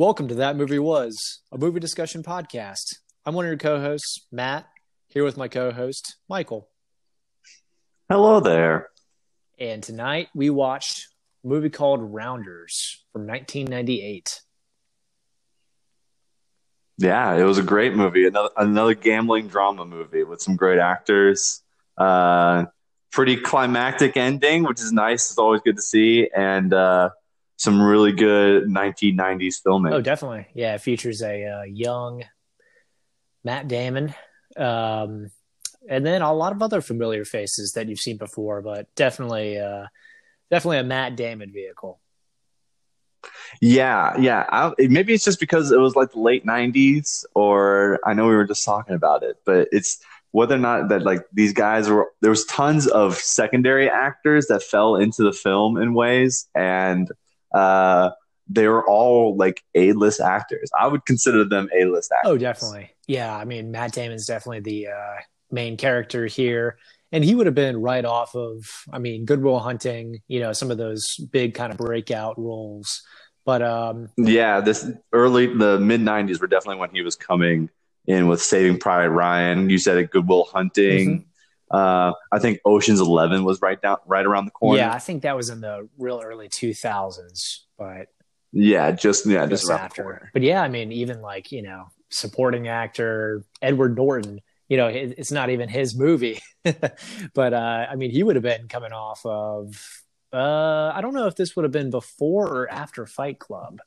Welcome to That Movie Was, a movie discussion podcast. I'm one of your co hosts, Matt, here with my co host, Michael. Hello there. And tonight we watched a movie called Rounders from 1998. Yeah, it was a great movie. Another another gambling drama movie with some great actors. Uh, pretty climactic ending, which is nice. It's always good to see, and uh, some really good 1990s filming. Oh, definitely. Yeah, it features a uh, young Matt Damon, um, and then a lot of other familiar faces that you've seen before, but definitely, uh, definitely a Matt Damon vehicle. Yeah, yeah. I, maybe it's just because it was like the late '90s, or I know we were just talking about it, but it's whether or not that like these guys were. There was tons of secondary actors that fell into the film in ways, and uh, they were all like A-list actors. I would consider them A-list actors. Oh, definitely. Yeah, I mean, Matt Damon's definitely the uh, main character here and he would have been right off of i mean Good Will Hunting you know some of those big kind of breakout roles but um, yeah, this early the mid '90s were definitely when he was coming in with Saving Private Ryan. You said it, Good Will Hunting. Mm-hmm. Uh, I think Ocean's Eleven was right down, right around the corner. Yeah, I think that was in the real early 2000s, but yeah, just yeah, just, just after. But yeah, I mean, even like you know, supporting actor Edward Norton. You know, it's not even his movie, but uh, I mean, he would have been coming off of uh, I don't know if this would have been before or after Fight Club,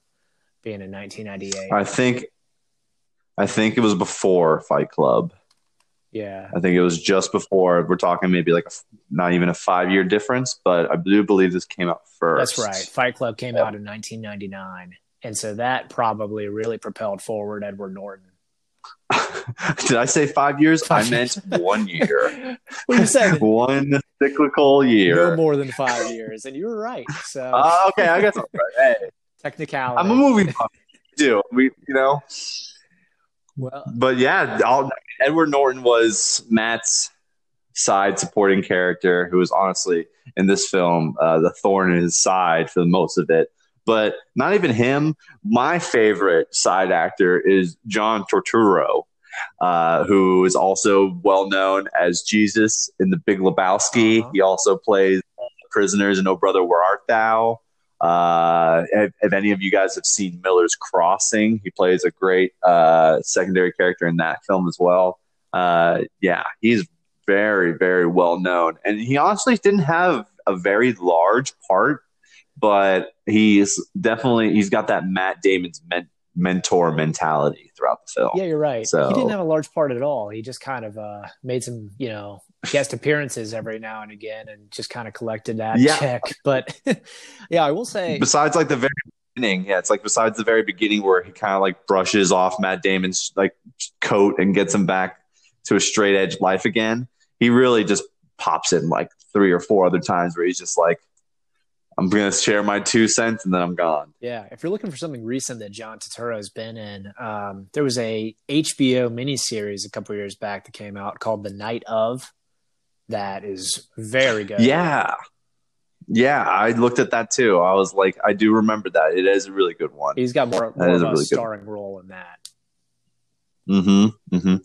being in 1998. I think, I think it was before Fight Club. Yeah, I think it was just before. We're talking maybe like a, not even a five year difference, but I do believe this came out first. That's right. Fight Club came yeah. out in 1999, and so that probably really propelled forward Edward Norton. Did I say five years? Five I meant one year. what you said? one cyclical year. No more than five years, and you were right. So uh, okay, I guess I'm right. Hey, technicality. I'm a movie buff. Do we? You know. Well, but yeah, I'll, Edward Norton was Matt's side supporting character, who was honestly in this film uh, the thorn in his side for the most of it. But not even him. My favorite side actor is John Turturro, uh, who is also well known as Jesus in The Big Lebowski. Uh-huh. He also plays prisoners in Oh Brother Where Art Thou. Uh, if, if, any of you guys have seen Miller's Crossing, he plays a great uh, secondary character in that film as well. Uh, yeah, he's very, very well known, and he honestly didn't have a very large part, but he's definitely he's got that Matt Damon's men- mentor mentality throughout the film. Yeah, you're right. So, he didn't have a large part at all. He just kind of uh, made some, you know, guest appearances every now and again and just kind of collected that yeah. check. But yeah, I will say besides like the very beginning, yeah, it's like besides the very beginning where he kind of like brushes off Matt Damon's like coat and gets him back to a straight edge life again. He really just pops in like three or four other times where he's just like I'm going to share my two cents and then I'm gone. Yeah. If you're looking for something recent that John Turturro has been in, um, there was a HBO miniseries a couple years back that came out called The Night of. That is very good. Yeah. Yeah. I looked at that too. I was like, I do remember that. It is a really good one. He's got more, more of a, really starring role in that. Mm-hmm. Mm-hmm.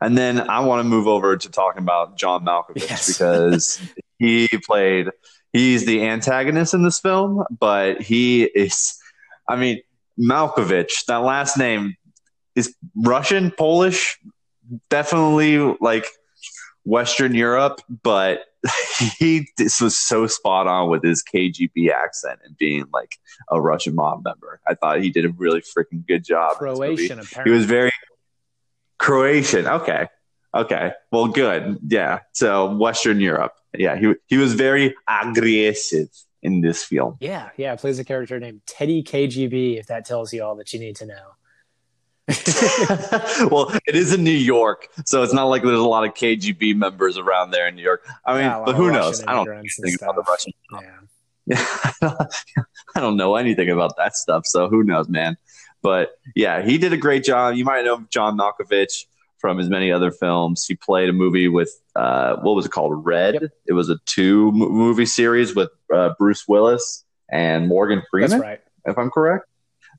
And then I want to move over to talking about John Malkovich yes. because he played – he's the antagonist in this film, but he is, I mean, Malkovich, that last name is Russian, Polish, definitely like Western Europe, but he this was so spot on with his KGB accent and being like a Russian mob member. I thought he did a really freaking good job. Croatian, apparently. He was very Croatian. Okay. Okay. Well, good. Yeah. So Western Europe yeah, he he was very aggressive in this film. Yeah, yeah, plays a character named Teddy KGB. If that tells you all that you need to know. well, it is in New York, so it's not like there's a lot of KGB members around there in New York. I mean, yeah, but who knows? I don't think about the Russian. Yeah. Yeah, I don't know anything about that stuff, so who knows, man. But yeah, he did a great job. You might know John Malkovich from his many other films. He played a movie with uh, what was it called? Red. Yep. It was a two movie series with uh, Bruce Willis and Morgan Freeman. That's right. If I'm correct.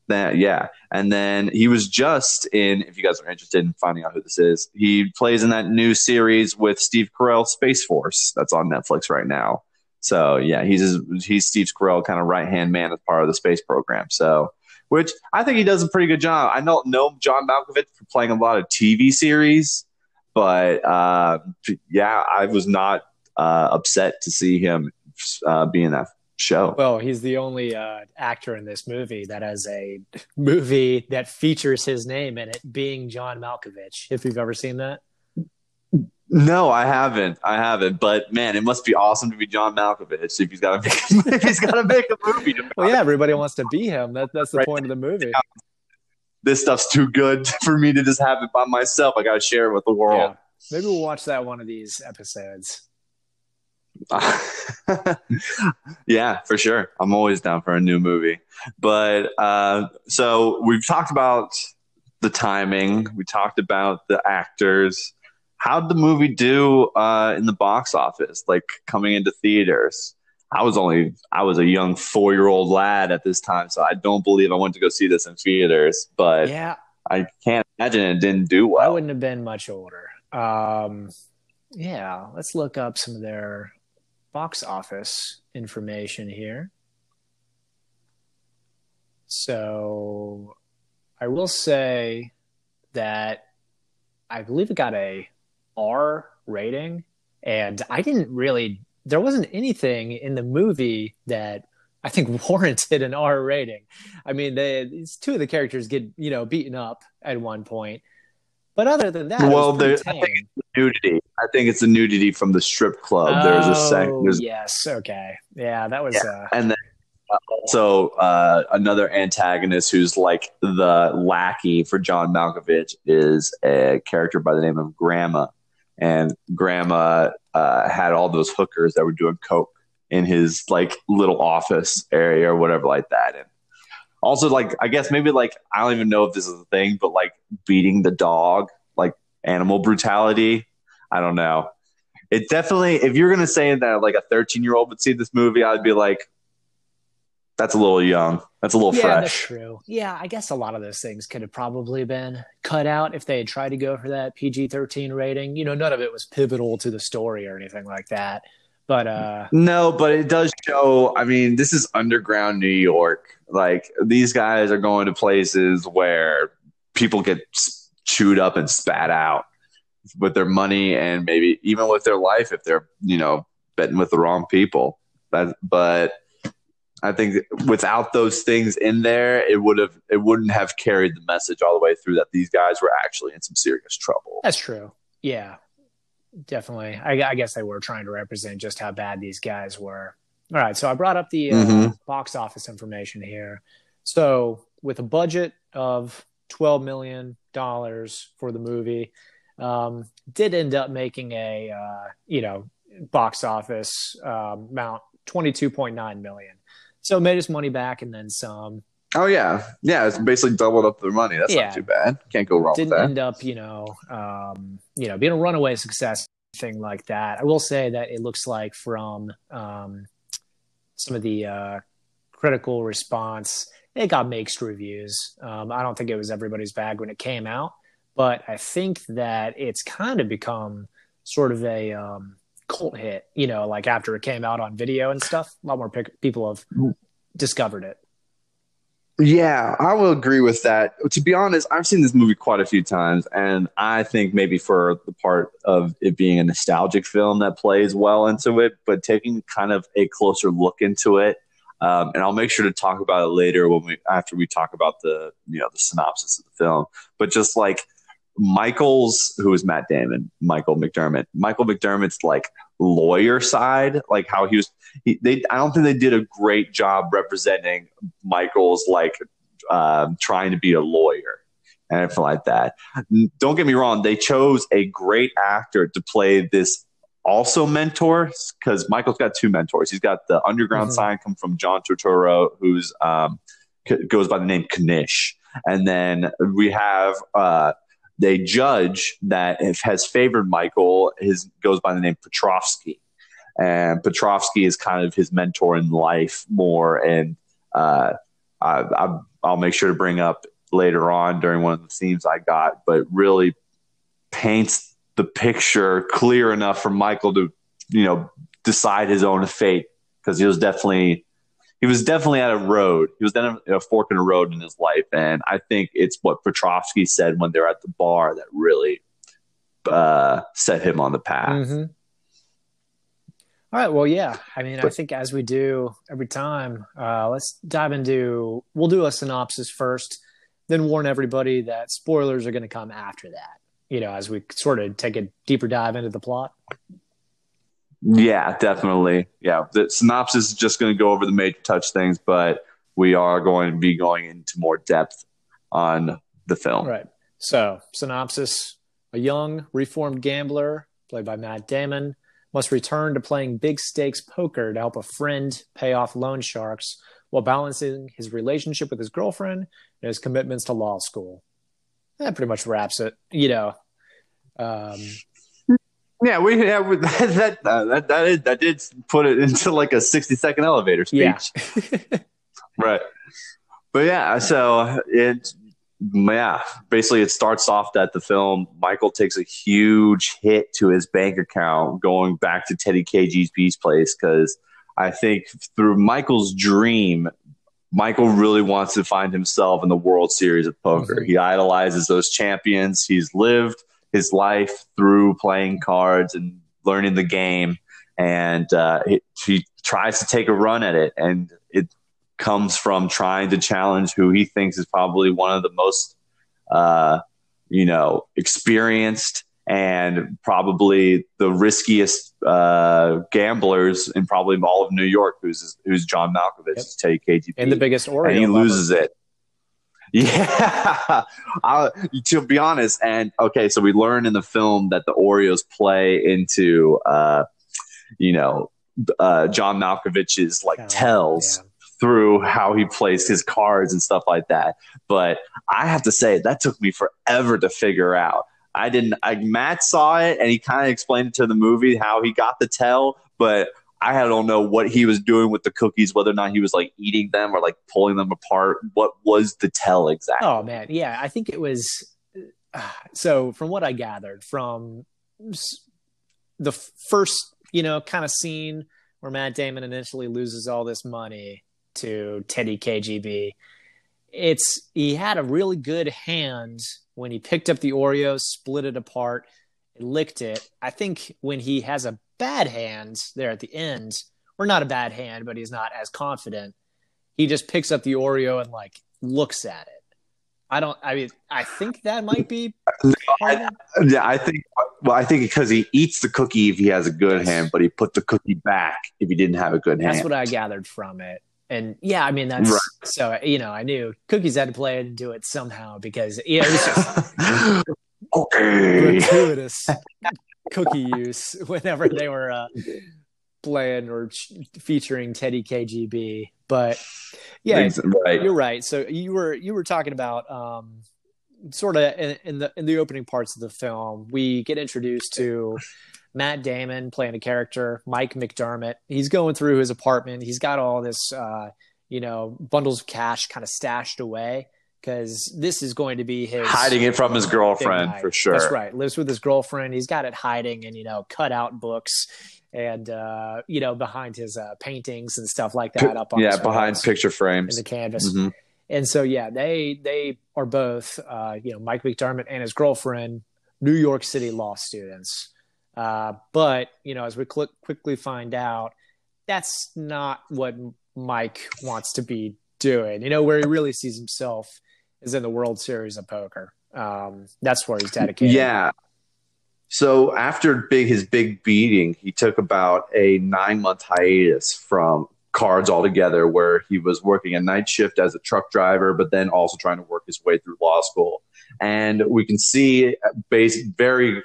That yeah, and then he was just in. If you guys are interested in finding out who this is, he plays in that new series with Steve Carell, Space Force, that's on Netflix right now. So yeah, he's he's Steve Carell kind of right hand man as part of the space program. So which I think he does a pretty good job. I don't know John Malkovich for playing a lot of TV series, but uh, yeah, I was not uh, upset to see him uh, be that show. Well, he's the only uh, actor in this movie that has a movie that features his name in it, being John Malkovich. If you've ever seen that. No, I haven't. I haven't. But man, it must be awesome to be John Malkovich if he's got to make if he's got to make a movie. well, yeah, everybody wants to be him. That, that's the right. point of the movie. This stuff's too good for me to just have it by myself. I got to share it with the world. Yeah. Maybe we'll watch that one of these episodes. yeah, for sure. I'm always down for a new movie. But uh, so we've talked about the timing. We talked about the actors. How'd the movie do uh, in the box office? Like coming into theaters. I was only I was a young four year old lad at this time, so I don't believe I went to go see this in theaters. But yeah, I can't imagine it didn't do well. I wouldn't have been much older. Um, yeah, let's look up some of their box office information here. So I will say that I believe it got a R rating, and I didn't really. There wasn't anything in the movie that I think warranted an R rating. I mean, they, two of the characters get you know beaten up at one point, but other than that, well, there, I think nudity. I think it's the nudity from the strip club. Oh, there's a second. Yes. Okay. Yeah, that was. Yeah. Uh, and then also uh, another antagonist who's like the lackey for John Malkovich is a character by the name of Grandma, and Grandma uh, had all those hookers that were doing coke in his like little office area or whatever like that, and also like I guess maybe like I don't even know if this is a thing, but like beating the dog, animal brutality. I don't know. It definitely if you're gonna say that like a 13 year old would see this movie, I'd be like, that's a little young. That's a little yeah, fresh. That's true. Yeah, I guess a lot of those things could have probably been cut out if they had tried to go for that PG 13 rating. You know, none of it was pivotal to the story or anything like that. But uh no, but it does show. I mean, this is underground New York. Like these guys are going to places where people get chewed up and spat out with their money and maybe even with their life if they're you know betting with the wrong people. But but I think without those things in there, it would have it wouldn't have carried the message all the way through that these guys were actually in some serious trouble. That's true. Yeah, definitely. I, I, guess they were trying to represent just how bad these guys were. All right, so I brought up the uh, mm-hmm. box office information here. So with a budget of twelve million dollars for the movie, um, did end up making a uh, you know box office um, amount twenty two point nine million. So made his money back and then some. Oh yeah, yeah. It's basically doubled up their money. That's yeah. not too bad. Can't go wrong. Didn't with that. end up, you know, um, you know, being a runaway success thing like that. I will say that it looks like from um, some of the uh, critical response, it got mixed reviews. Um, I don't think it was everybody's bag when it came out, but I think that it's kind of become sort of a um, cult hit. You know, like after it came out on video and stuff, a lot more people have discovered it. Yeah, I will agree with that. To be honest, I've seen this movie quite a few times, and I think maybe for the part of it being a nostalgic film that plays well into it, but taking kind of a closer look into it, um, and I'll make sure to talk about it later when we after we talk about the you know the synopsis of the film. But just like Michael's, who is Matt Damon, Michael McDermott, Michael McDermott's like lawyer side, like how he was. He, they, I don't think they did a great job representing Michael's like uh, trying to be a lawyer and everything like that. Don't get me wrong; they chose a great actor to play this also mentors because Michael's got two mentors. He's got the underground mm-hmm. sign come from John Turturro, who's um, goes by the name Knish, and then we have. Uh, they judge that has favored Michael, his goes by the name Petrovsky, and Petrovsky is kind of his mentor in life more. And uh, I, I, I'll make sure to bring up later on during one of the themes I got, but really paints the picture clear enough for Michael to, you know, decide his own fate because he was definitely he was definitely at a road. He was then a fork in a road in his life, and I think it's what Petrovsky said when they're at the bar that really uh, set him on the path. Mm-hmm. All right. Well, yeah. I mean, but, I think as we do every time, uh, let's dive into. We'll do a synopsis first, then warn everybody that spoilers are going to come after that. You know, as we sort of take a deeper dive into the plot. Yeah, definitely. Yeah, the synopsis is just going to go over the major touch things, but we are going to be going into more depth on the film. Right. So, synopsis: A young reformed gambler, played by Matt Damon must return to playing big stakes poker to help a friend pay off loan sharks while balancing his relationship with his girlfriend and his commitments to law school. That pretty much wraps it. You know, um, yeah, we yeah, that uh, that that, is, that did put it into like a sixty second elevator speech. Yeah. right. But yeah, so it yeah, basically it starts off that the film Michael takes a huge hit to his bank account going back to Teddy KGB's place because I think through Michael's dream, Michael really wants to find himself in the World Series of Poker. Mm-hmm. He idolizes those champions. He's lived his life through playing cards and learning the game, and uh, he, he tries to take a run at it, and it comes from trying to challenge who he thinks is probably one of the most, uh, you know, experienced and probably the riskiest uh, gamblers in probably all of New York, who's who's John Malkovich, yep. Teddy KGB, and the biggest Oreo, and he loses it. Yeah, I, to be honest, and okay, so we learn in the film that the Oreos play into, uh, you know, uh, John Malkovich's like oh, tells. Yeah through how he plays his cards and stuff like that. But I have to say that took me forever to figure out. I didn't. I, Matt saw it and he kind of explained it to the movie how he got the tell, but I don't know what he was doing with the cookies, whether or not he was like eating them or like pulling them apart. What was the tell exactly? Oh man, yeah, I think it was. So from what I gathered from the first, you know, kind of scene where Matt Damon initially loses all this money to Teddy KGB. It's he had a really good hand when he picked up the Oreo, split it apart, licked it. I think when he has a bad hand there at the end, or not a bad hand, but he's not as confident, he just picks up the Oreo and like looks at it. I don't. I mean, I think that might be. I, yeah, I think. Well, I think because he eats the cookie if he has a good hand, but he put the cookie back if he didn't have a good hand. That's what I gathered from it and yeah, I mean that's right. so you know I knew Cookies had to play do it somehow because yeah, it was just okay. gratuitous cookie use whenever they were uh, playing or featuring Teddy KGB. But yeah, right. you're right. So you were you were talking about um, sort of in, in the in the opening parts of the film, we get introduced to Matt Damon playing a character, Mike McDermott. He's going through his apartment. He's got all this, uh, you know, bundles of cash kind of stashed away because this is going to be his hiding it from his girlfriend for sure. That's right. Lives with his girlfriend. He's got it hiding and you know cut out books and uh, you know behind his uh, paintings and stuff like that. Up on yeah, behind picture frames in the canvas. Mm-hmm. And so yeah, they they are both uh, you know Mike McDermott and his girlfriend New York City law students. Uh, but you know, as we cl- quickly find out, that's not what Mike wants to be doing. You know, where he really sees himself is in the World Series of Poker. Um, that's where he's dedicated. Yeah. So after big his big beating, he took about a nine month hiatus from cards altogether, where he was working a night shift as a truck driver, but then also trying to work his way through law school. And we can see, base very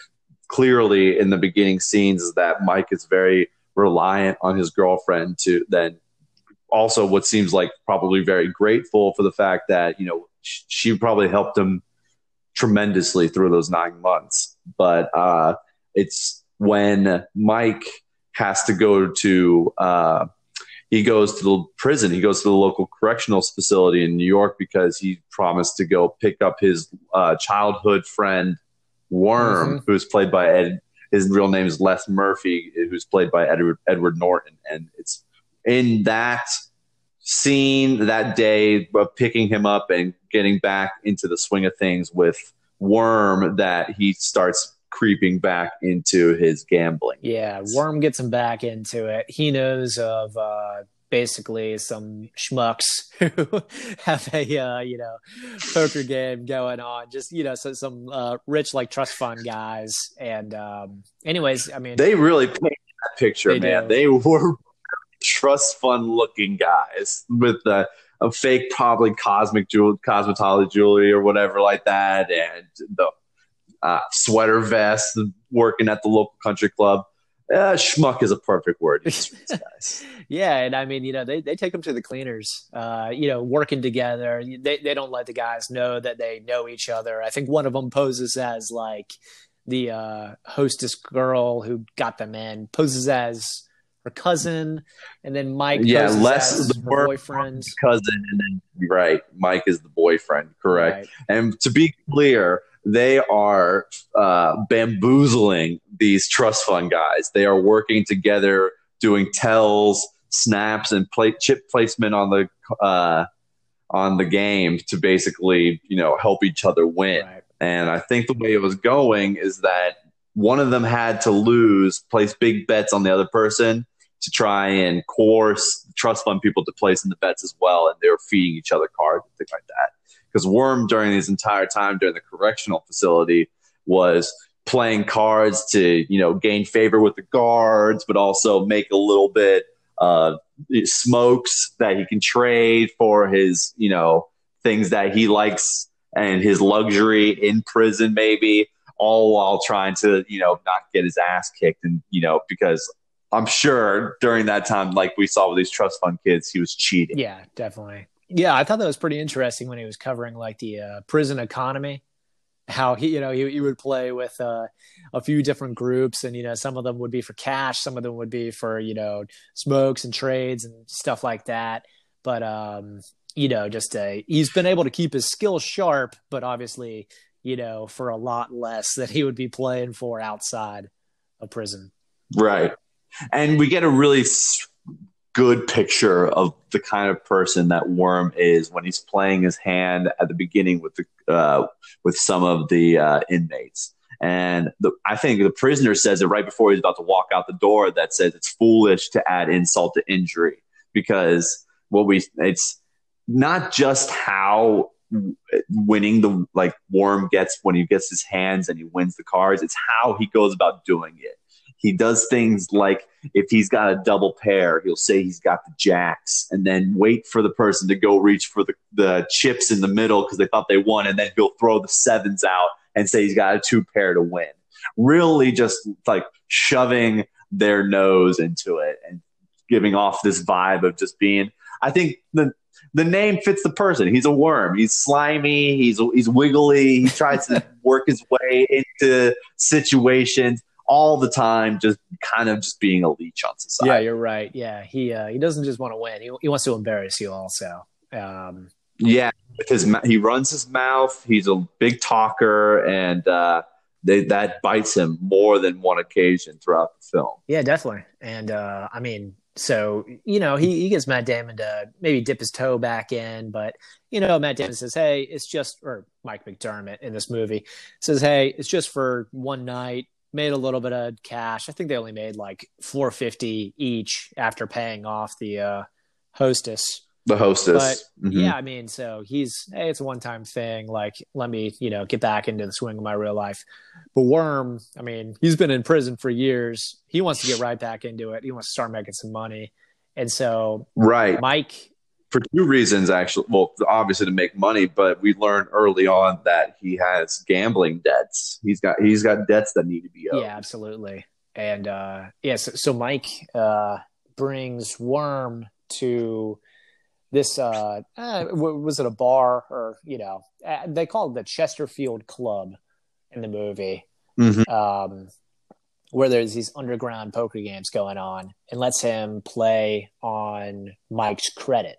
clearly in the beginning scenes is that Mike is very reliant on his girlfriend to then also what seems like probably very grateful for the fact that you know she probably helped him tremendously through those nine months but uh, it's when mike has to go to uh, he goes to the prison. He goes to the local correctional facility in New York because he promised to go pick up his uh, childhood friend Worm, mm-hmm. who's played by Ed. His real name is Les Murphy, who's played by Edward Edward Norton, and it's in that scene that day of picking him up and getting back into the swing of things with Worm that he starts creeping back into his gambling. Yeah, Worm gets him back into it. He knows of uh, basically some schmucks who have a uh, you know poker game going on. Just you know, so some uh, rich like trust fund guys. And um, anyways, I mean, they really painted that picture, they man. Do. They were trust fund looking guys with the a fake probably cosmic jewel cosmetology jewelry or whatever like that and the uh, sweater vest, working at the local country club. Uh, schmuck is a perfect word. yeah, and I mean, you know, they, they take them to the cleaners. Uh, you know, working together. They they don't let the guys know that they know each other. I think one of them poses as like the uh, hostess girl who got them in. Poses as her cousin, and then Mike. Yeah, less the boyfriend, cousin, and then right, Mike is the boyfriend. Correct. Right. And to be clear, they are uh, bamboozling these trust fund guys. They are working together, doing tells, snaps, and play, chip placement on the uh, on the game to basically, you know, help each other win. Right. And I think the way it was going is that one of them had to lose, place big bets on the other person to try and coerce trust fund people to place in the bets as well. And they were feeding each other cards and things like that because Worm during his entire time during the correctional facility was playing cards to you know gain favor with the guards, but also make a little bit uh, smokes that he can trade for his you know things that he likes and his luxury in prison maybe all while trying to you know not get his ass kicked and you know because i'm sure during that time like we saw with these trust fund kids he was cheating. Yeah definitely yeah, I thought that was pretty interesting when he was covering like the uh, prison economy. How he, you know, he, he would play with uh, a few different groups, and you know, some of them would be for cash, some of them would be for you know smokes and trades and stuff like that. But um, you know, just uh, he's been able to keep his skills sharp, but obviously, you know, for a lot less that he would be playing for outside of prison. Right, and we get a really good picture of the kind of person that Worm is when he's playing his hand at the beginning with the uh, with some of the uh, inmates. And the, I think the prisoner says it right before he's about to walk out the door. That says it's foolish to add insult to injury because what we it's not just how winning the like Worm gets when he gets his hands and he wins the cards. It's how he goes about doing it. He does things like if he's got a double pair, he'll say he's got the jacks and then wait for the person to go reach for the, the chips in the middle because they thought they won. And then he'll throw the sevens out and say he's got a two pair to win. Really just like shoving their nose into it and giving off this vibe of just being, I think the, the name fits the person. He's a worm. He's slimy. He's he's wiggly. He tries to work his way into situations all the time, just kind of just being a leech on society. Yeah, you're right. Yeah, he uh, he doesn't just want to win; he, he wants to embarrass you also. Um, yeah, because he runs his mouth. He's a big talker, and uh, they, that bites him more than one occasion throughout the film. Yeah, definitely. And uh, I mean, so you know, he, he gets Matt Damon to maybe dip his toe back in, but you know, Matt Damon says, "Hey, it's just," or Mike McDermott in this movie says, "Hey, it's just for one night made a little bit of cash. I think they only made like 450 each after paying off the uh, hostess. The hostess. But mm-hmm. yeah, I mean, so he's hey, it's a one time thing. Like, let me, you know, get back into the swing of my real life. But Worm, I mean, he's been in prison for years. He wants to get right back into it. He wants to start making some money. And so, right, Mike for two reasons actually well obviously to make money but we learned early on that he has gambling debts he's got he's got debts that need to be owed yeah absolutely and uh yeah so, so mike uh brings worm to this uh, uh was it a bar or you know uh, they call it the chesterfield club in the movie mm-hmm. um where there's these underground poker games going on and lets him play on Mike's credit.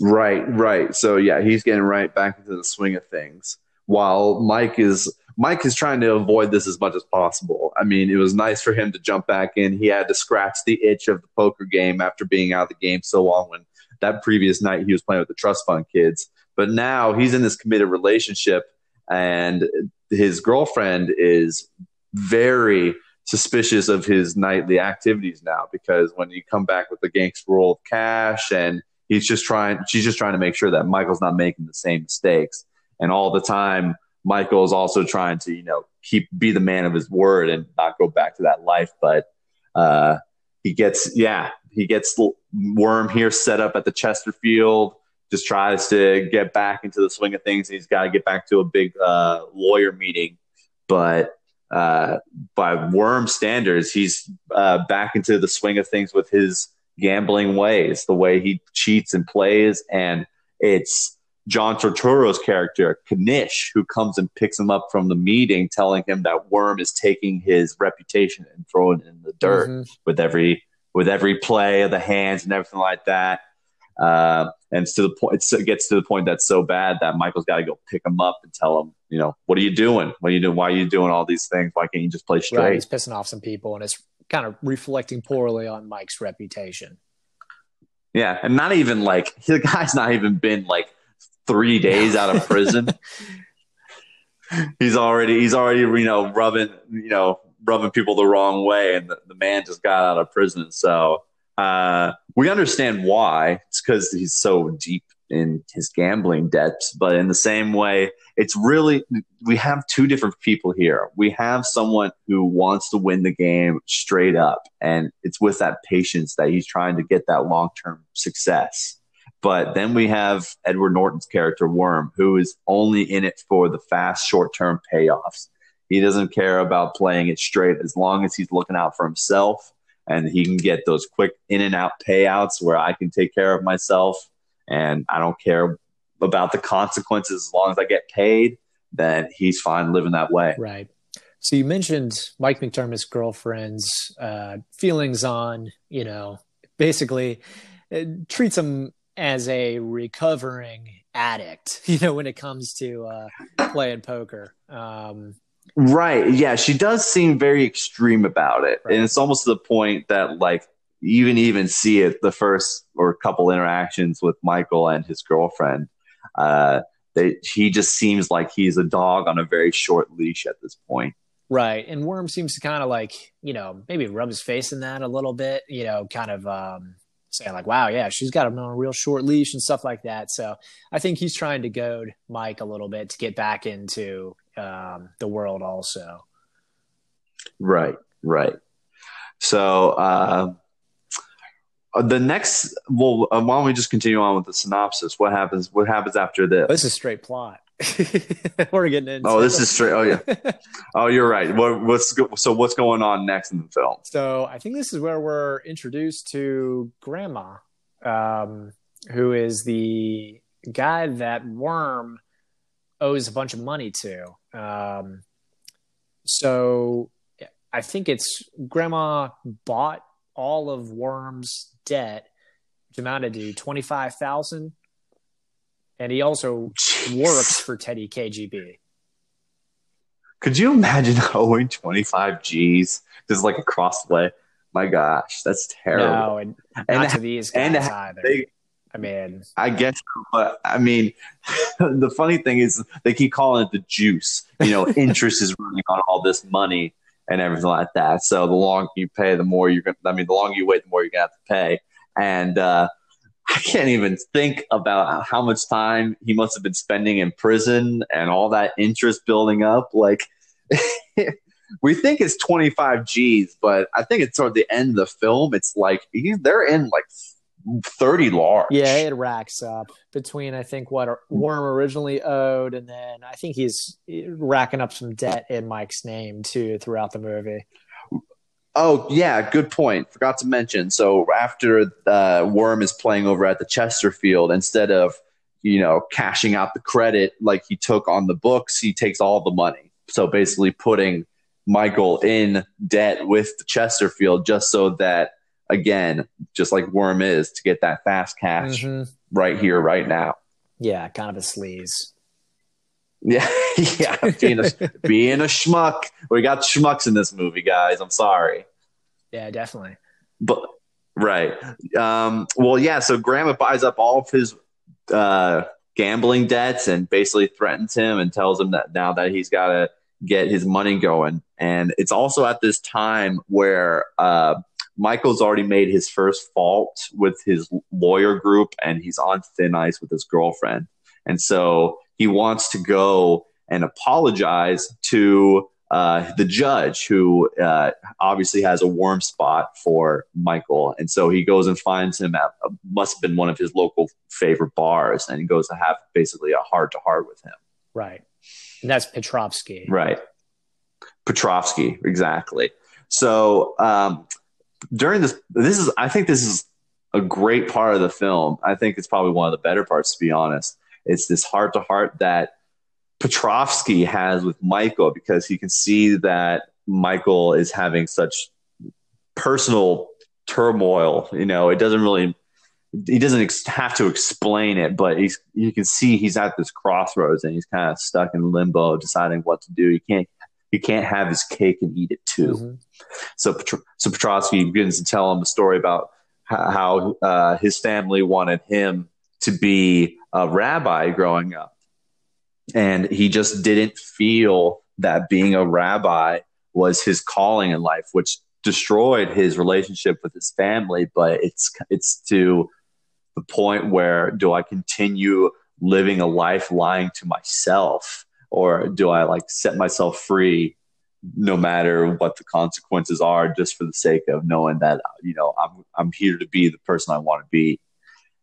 Right, right. So yeah, he's getting right back into the swing of things. While Mike is Mike is trying to avoid this as much as possible. I mean, it was nice for him to jump back in. He had to scratch the itch of the poker game after being out of the game so long when that previous night he was playing with the trust fund kids. But now he's in this committed relationship and his girlfriend is very suspicious of his nightly activities now because when you come back with the gangster roll of cash and he's just trying she's just trying to make sure that Michael's not making the same mistakes. And all the time Michael is also trying to you know keep be the man of his word and not go back to that life. But uh he gets yeah he gets worm here set up at the Chesterfield just tries to get back into the swing of things. He's got to get back to a big uh, lawyer meeting, but uh, by Worm standards, he's uh, back into the swing of things with his gambling ways, the way he cheats and plays, and it's John Turturro's character, Knish, who comes and picks him up from the meeting, telling him that Worm is taking his reputation and throwing it in the dirt mm-hmm. with every with every play of the hands and everything like that. Uh, and to the point, it gets to the point that's so bad that Michael's got to go pick him up and tell him, you know, what are you doing? What are you doing? Why are you doing all these things? Why can't you just play straight? Right, he's pissing off some people, and it's kind of reflecting poorly on Mike's reputation. Yeah, and not even like the guy's not even been like three days out of prison. he's already he's already you know rubbing you know rubbing people the wrong way, and the, the man just got out of prison. So uh, we understand why. It's because he's so deep in his gambling debts. But in the same way, it's really, we have two different people here. We have someone who wants to win the game straight up, and it's with that patience that he's trying to get that long term success. But then we have Edward Norton's character, Worm, who is only in it for the fast, short term payoffs. He doesn't care about playing it straight as long as he's looking out for himself and he can get those quick in and out payouts where I can take care of myself and I don't care about the consequences as long as I get paid, then he's fine living that way. Right. So you mentioned Mike McDermott's girlfriend's uh, feelings on, you know, basically treats him as a recovering addict, you know, when it comes to uh, playing poker. Um, Right. Yeah, she does seem very extreme about it. Right. And it's almost to the point that like you even even see it the first or couple interactions with Michael and his girlfriend. Uh they, he just seems like he's a dog on a very short leash at this point. Right. And Worm seems to kind of like, you know, maybe rub his face in that a little bit, you know, kind of um saying like, wow, yeah, she's got him on a real short leash and stuff like that. So I think he's trying to goad Mike a little bit to get back into um, the world also. Right, right. So uh, the next, well, uh, why don't we just continue on with the synopsis? What happens? What happens after this? This is straight plot. We're getting into. Oh, this is straight. Oh, yeah. oh, you're right. What, what's so? What's going on next in the film? So I think this is where we're introduced to Grandma, um, who is the guy that Worm owes a bunch of money to. Um, so I think it's Grandma bought all of Worm's debt, which amounted to twenty five thousand, and he also Jeez. works for Teddy KGB. Could you imagine owing twenty five G's just like across the way? My gosh, that's terrible. No, and, and not to these guys and either. They, I mean, I guess, but I mean, the funny thing is they keep calling it the juice. You know, interest is running on all this money and everything like that. So the longer you pay, the more you're going. To, I mean, the longer you wait, the more you're gonna have to pay. And uh, I can't even think about how much time he must have been spending in prison and all that interest building up. Like. we think it's 25 G's, but I think it's toward the end of the film. It's like they're in like 30 large. Yeah, it racks up between I think what Worm originally owed, and then I think he's racking up some debt in Mike's name too throughout the movie. Oh yeah, good point. Forgot to mention. So after uh, Worm is playing over at the Chesterfield, instead of you know cashing out the credit like he took on the books, he takes all the money. So basically, putting Michael in debt with the Chesterfield just so that again, just like Worm is, to get that fast cash mm-hmm. right here, right now. Yeah, kind of a sleaze. Yeah, yeah, being a, being a schmuck. We got schmucks in this movie, guys. I'm sorry. Yeah, definitely. But right, um, well, yeah. So Grandma buys up all of his uh, gambling debts and basically threatens him and tells him that now that he's got to get his money going. And it's also at this time where uh, Michael's already made his first fault with his lawyer group and he's on thin ice with his girlfriend. And so he wants to go and apologize to uh, the judge, who uh, obviously has a warm spot for Michael. And so he goes and finds him at uh, must have been one of his local favorite bars, and he goes to have basically a heart to heart with him. Right. And that's Petrovsky. Right. Petrovsky, exactly. So um, during this this is I think this is a great part of the film. I think it's probably one of the better parts to be honest. It's this heart to heart that Petrovsky has with Michael because he can see that Michael is having such personal turmoil. You know, it doesn't really he doesn't ex- have to explain it, but he's you can see he's at this crossroads and he's kind of stuck in limbo, deciding what to do. He can't he can't have his cake and eat it too. Mm-hmm. So, so Petrovsky begins to tell him a story about how uh, his family wanted him to be a rabbi growing up, and he just didn't feel that being a rabbi was his calling in life, which destroyed his relationship with his family. But it's it's to the point where do I continue living a life lying to myself? Or do I like set myself free no matter what the consequences are just for the sake of knowing that you know I'm I'm here to be the person I want to be.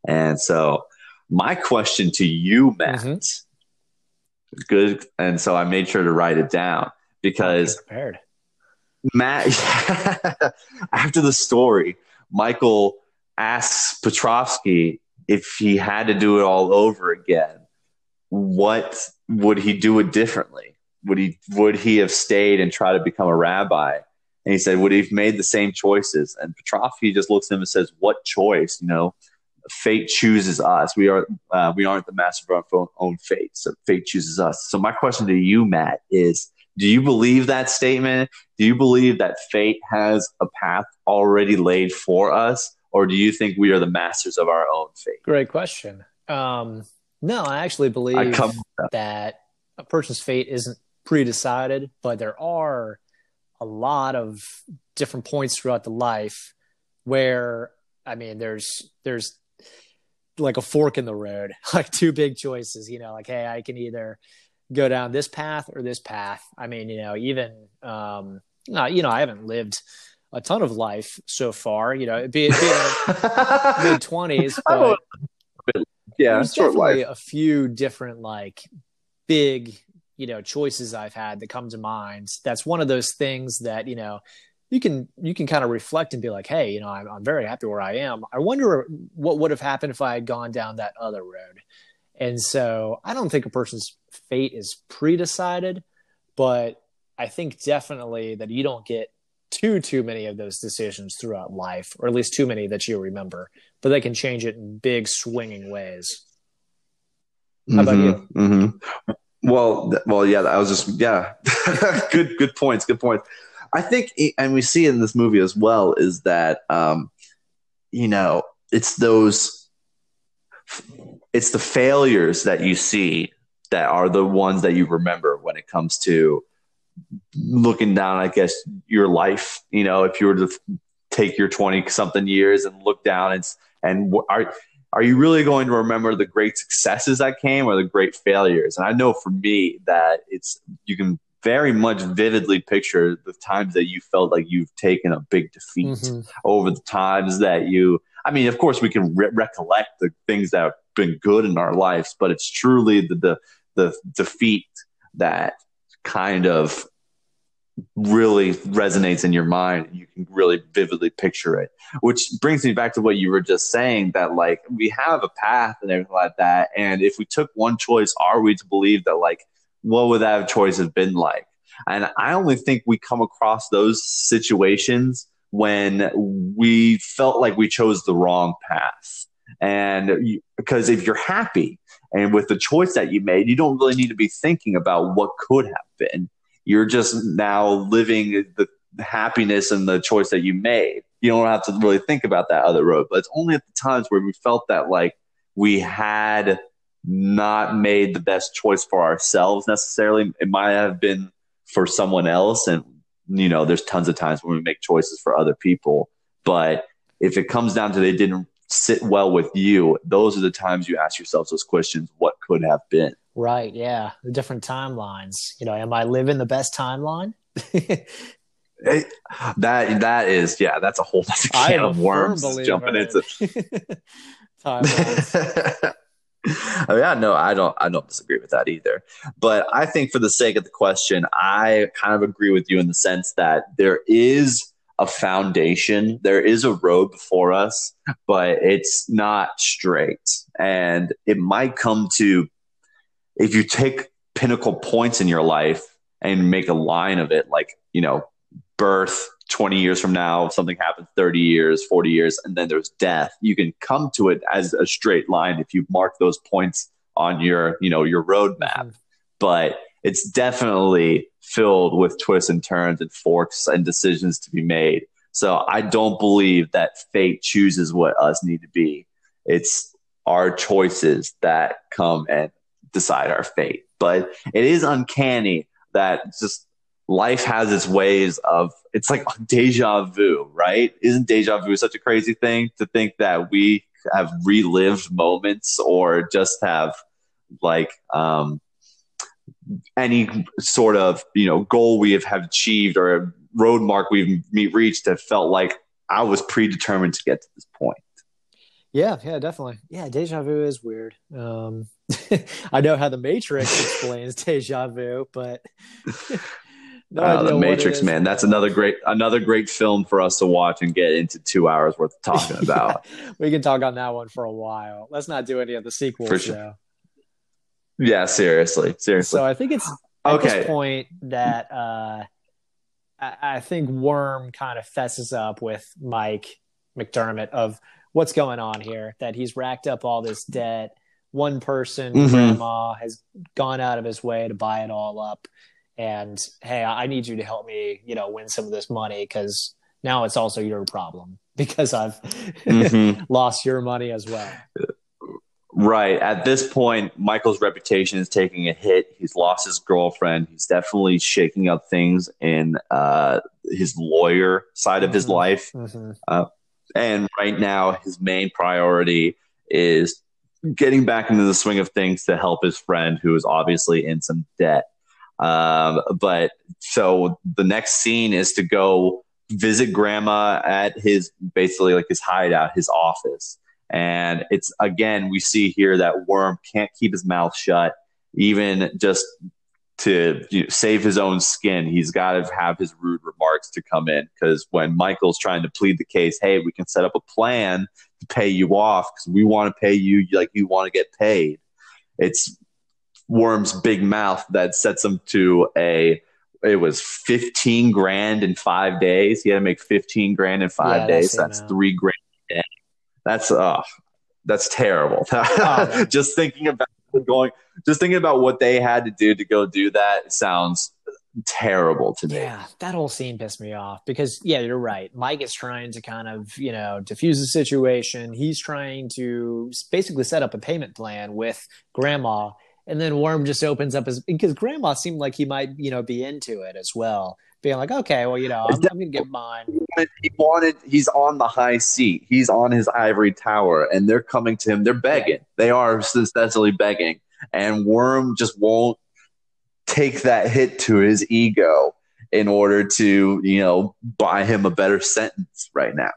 And so my question to you Matt mm-hmm. good and so I made sure to write it down because prepared. Matt after the story Michael asks Petrovsky if he had to do it all over again what would he do it differently? Would he would he have stayed and try to become a rabbi? And he said, would he have made the same choices? And Petrovsky just looks at him and says, "What choice? You know, fate chooses us. We are uh, we aren't the master of our own fate. So fate chooses us." So my question to you, Matt, is: Do you believe that statement? Do you believe that fate has a path already laid for us, or do you think we are the masters of our own fate? Great question. Um, no, I actually believe I that. that a person's fate isn't pre-decided, but there are a lot of different points throughout the life where I mean there's there's like a fork in the road, like two big choices, you know, like hey, I can either go down this path or this path. I mean, you know, even um you know, I haven't lived a ton of life so far, you know, be mid twenties, but yeah, there's definitely life. a few different like big you know choices I've had that come to mind. That's one of those things that you know you can you can kind of reflect and be like, hey, you know, I'm, I'm very happy where I am. I wonder what would have happened if I had gone down that other road. And so I don't think a person's fate is pre-decided, but I think definitely that you don't get too too many of those decisions throughout life, or at least too many that you remember. But they can change it in big swinging ways. How about mm-hmm, you? Mm-hmm. Well, well, yeah. I was just yeah. good, good points. Good points. I think, and we see in this movie as well, is that um, you know it's those it's the failures that you see that are the ones that you remember when it comes to looking down, I guess, your life. You know, if you were to take your twenty something years and look down and and are are you really going to remember the great successes that came or the great failures? And I know for me that it's you can very much vividly picture the times that you felt like you've taken a big defeat mm-hmm. over the times that you I mean, of course, we can re- recollect the things that have been good in our lives, but it's truly the, the the defeat that kind of really resonates in your mind you can really vividly picture it which brings me back to what you were just saying that like we have a path and everything like that and if we took one choice are we to believe that like what would that choice have been like And I only think we come across those situations when we felt like we chose the wrong path. And you, because if you're happy and with the choice that you made, you don't really need to be thinking about what could have been. You're just now living the happiness and the choice that you made. You don't have to really think about that other road. But it's only at the times where we felt that like we had not made the best choice for ourselves necessarily. It might have been for someone else. And, you know, there's tons of times when we make choices for other people. But if it comes down to they didn't sit well with you, those are the times you ask yourselves those questions what could have been? Right. Yeah. The different timelines. You know, am I living the best timeline? It, that that is yeah that's a whole that's a can of worms jumping into timelines I mean, I know I don't I don't disagree with that either. But I think for the sake of the question, I kind of agree with you in the sense that there is a foundation, there is a road before us, but it's not straight. And it might come to if you take pinnacle points in your life and make a line of it, like, you know, birth, 20 years from now, something happens 30 years, 40 years, and then there's death, you can come to it as a straight line if you mark those points on your, you know, your roadmap. Mm-hmm. But it's definitely filled with twists and turns and forks and decisions to be made. So I don't believe that fate chooses what us need to be. It's our choices that come and decide our fate. But it is uncanny that just life has its ways of it's like deja vu, right? Isn't deja vu such a crazy thing to think that we have relived moments or just have like um, any sort of you know goal we have, have achieved or a road mark we've reached that felt like I was predetermined to get to this point. Yeah, yeah, definitely. Yeah, deja vu is weird. Um, I know how the Matrix explains deja vu, but No uh, the Matrix, man. That's another great another great film for us to watch and get into two hours worth of talking about. we can talk on that one for a while. Let's not do any of the sequels for sure. Though. Yeah, seriously, seriously. So I think it's at okay. this point that uh, I, I think Worm kind of fesses up with Mike McDermott of what's going on here. That he's racked up all this debt. One person, mm-hmm. grandma, has gone out of his way to buy it all up and hey i need you to help me you know win some of this money because now it's also your problem because i've mm-hmm. lost your money as well right at this point michael's reputation is taking a hit he's lost his girlfriend he's definitely shaking up things in uh, his lawyer side of mm-hmm. his life mm-hmm. uh, and right now his main priority is getting back into the swing of things to help his friend who is obviously in some debt um, but so the next scene is to go visit grandma at his basically like his hideout, his office. And it's again, we see here that Worm can't keep his mouth shut, even just to you know, save his own skin. He's got to have his rude remarks to come in because when Michael's trying to plead the case, hey, we can set up a plan pay you off because we want to pay you like you want to get paid. It's Worm's big mouth that sets him to a it was 15 grand in five days. He had to make 15 grand in five yeah, days. That's three grand. That's uh that's terrible. Oh, just thinking about going just thinking about what they had to do to go do that sounds terrible to me. Yeah, that whole scene pissed me off because yeah, you're right. Mike is trying to kind of, you know, diffuse the situation. He's trying to basically set up a payment plan with grandma and then Worm just opens up his because Grandma seemed like he might, you know, be into it as well, being like, okay, well, you know, I'm, I'm gonna get mine. He wanted. He's on the high seat. He's on his ivory tower, and they're coming to him. They're begging. They are essentially begging, and Worm just won't take that hit to his ego in order to, you know, buy him a better sentence right now.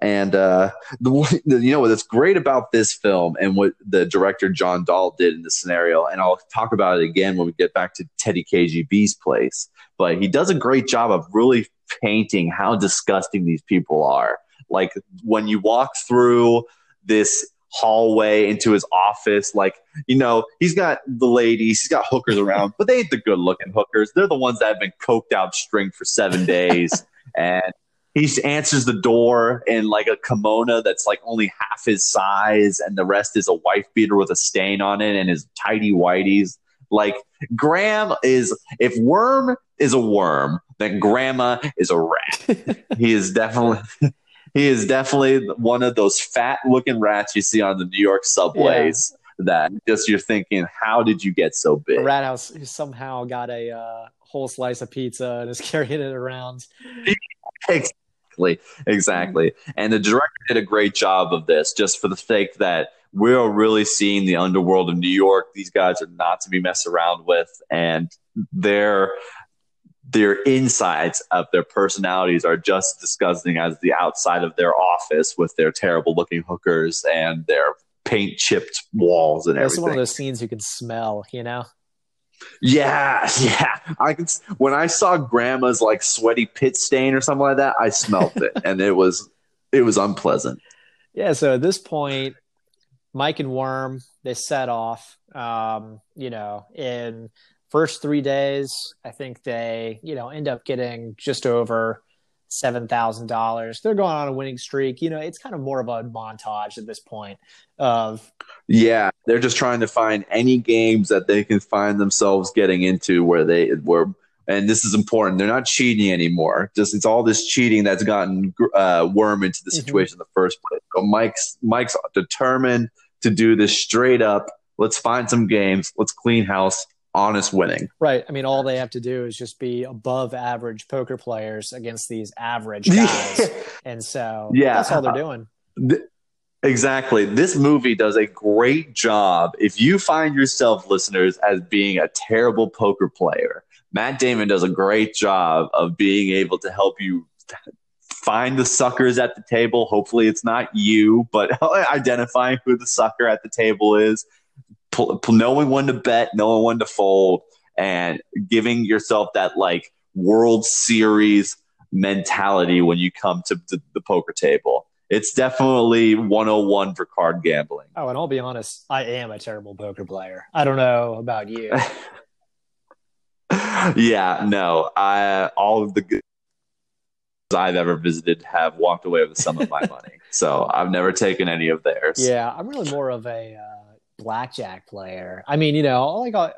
And uh, the, you know what's great about this film and what the director John Dahl did in this scenario, and I'll talk about it again when we get back to Teddy KGB's place. But he does a great job of really painting how disgusting these people are. Like when you walk through this hallway into his office. Like, you know, he's got the ladies, he's got hookers around, but they ain't the good looking hookers. They're the ones that have been coked out string for seven days. and he answers the door in like a kimono that's like only half his size, and the rest is a wife beater with a stain on it and his tidy whiteys. Like Graham is if worm is a worm, then grandma is a rat. he is definitely he is definitely one of those fat looking rats you see on the New York subways. Yeah. That just you're thinking, how did you get so big? A rat house somehow got a uh, whole slice of pizza and is carrying it around. exactly, exactly. And the director did a great job of this, just for the sake that we're really seeing the underworld of New York. These guys are not to be messed around with, and they're their insides of their personalities are just as disgusting as the outside of their office with their terrible looking hookers and their paint chipped walls and everything. It's one of those scenes you can smell, you know? Yeah, yeah. I can. When I saw Grandma's like sweaty pit stain or something like that, I smelt it, and it was it was unpleasant. Yeah. So at this point, Mike and Worm they set off. Um, you know, in first three days, I think they, you know, end up getting just over seven thousand dollars. They're going on a winning streak. You know, it's kind of more of a montage at this point of Yeah, they're just trying to find any games that they can find themselves getting into where they were and this is important. They're not cheating anymore. Just it's all this cheating that's gotten uh, Worm into the mm-hmm. situation mm-hmm. in the first place. But Mike's Mike's determined to do this straight up. Let's find some games. Let's clean house honest winning. Right. I mean, all they have to do is just be above average poker players against these average guys. and so yeah, that's all they're doing. exactly. This movie does a great job. If you find yourself, listeners, as being a terrible poker player, Matt Damon does a great job of being able to help you find the suckers at the table. Hopefully, it's not you, but identifying who the sucker at the table is knowing when to bet, knowing when to fold, and giving yourself that like World Series mentality when you come to the, the poker table. It's definitely 101 for card gambling. Oh, and I'll be honest, I am a terrible poker player. I don't know about you. yeah, no. I all of the good I've ever visited have walked away with some of my money. So I've never taken any of theirs. Yeah, I'm really more of a uh, blackjack player. I mean, you know, like I,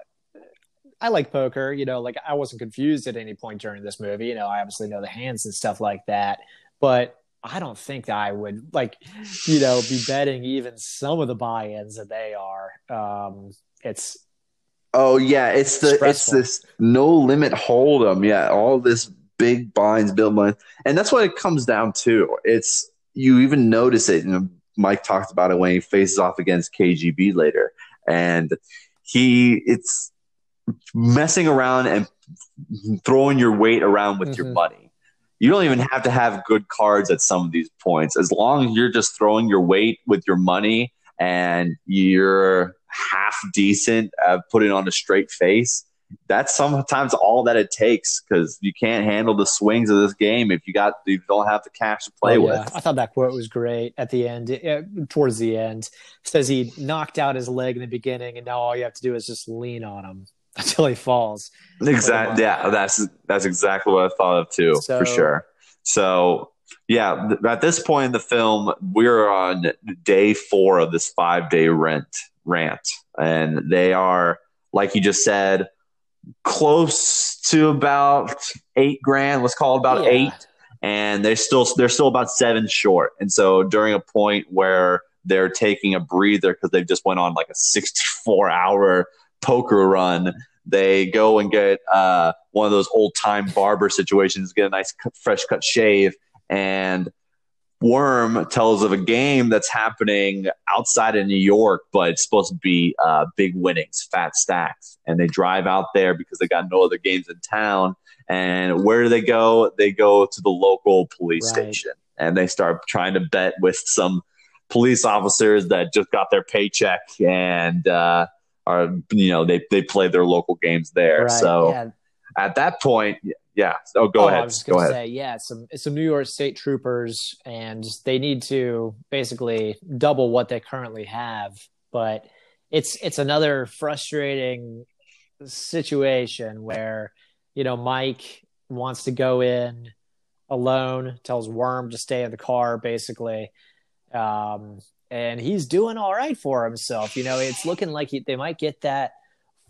I like poker. You know, like I wasn't confused at any point during this movie. You know, I obviously know the hands and stuff like that, but I don't think I would like, you know, be betting even some of the buy-ins that they are. Um, it's oh yeah, it's the stressful. it's this no limit hold'em. Yeah, all this big blinds, build money, and that's what it comes down to. It's you even notice it in Mike talked about it when he faces off against KGB later, and he it's messing around and throwing your weight around with mm-hmm. your money. You don't even have to have good cards at some of these points. As long as you're just throwing your weight with your money and you're half decent at putting on a straight face, that's sometimes all that it takes because you can't handle the swings of this game if you got you don't have the cash to play oh, yeah. with. I thought that quote was great at the end. It, towards the end, says he knocked out his leg in the beginning, and now all you have to do is just lean on him until he falls. Exactly. Yeah, that's that's exactly what I thought of too, so, for sure. So yeah, th- at this point in the film, we're on day four of this five day rent rant, and they are like you just said close to about eight grand. Let's call it about yeah. eight, and they're still they're still about seven short. And so during a point where they're taking a breather because they've just went on like a 64 hour poker run they go and get uh, one of those old time barber situations get a nice fresh cut shave and Worm tells of a game that's happening outside of New York, but it's supposed to be uh, big winnings, fat stacks. And they drive out there because they got no other games in town. And where do they go? They go to the local police right. station and they start trying to bet with some police officers that just got their paycheck and uh, are, you know, they, they play their local games there. Right. So yeah. at that point, Yeah. Oh, go Oh, ahead. I was just Go gonna ahead. say, yeah, it's some it's some New York State troopers, and they need to basically double what they currently have. But it's it's another frustrating situation where you know Mike wants to go in alone, tells Worm to stay in the car, basically, um, and he's doing all right for himself. You know, it's looking like he, they might get that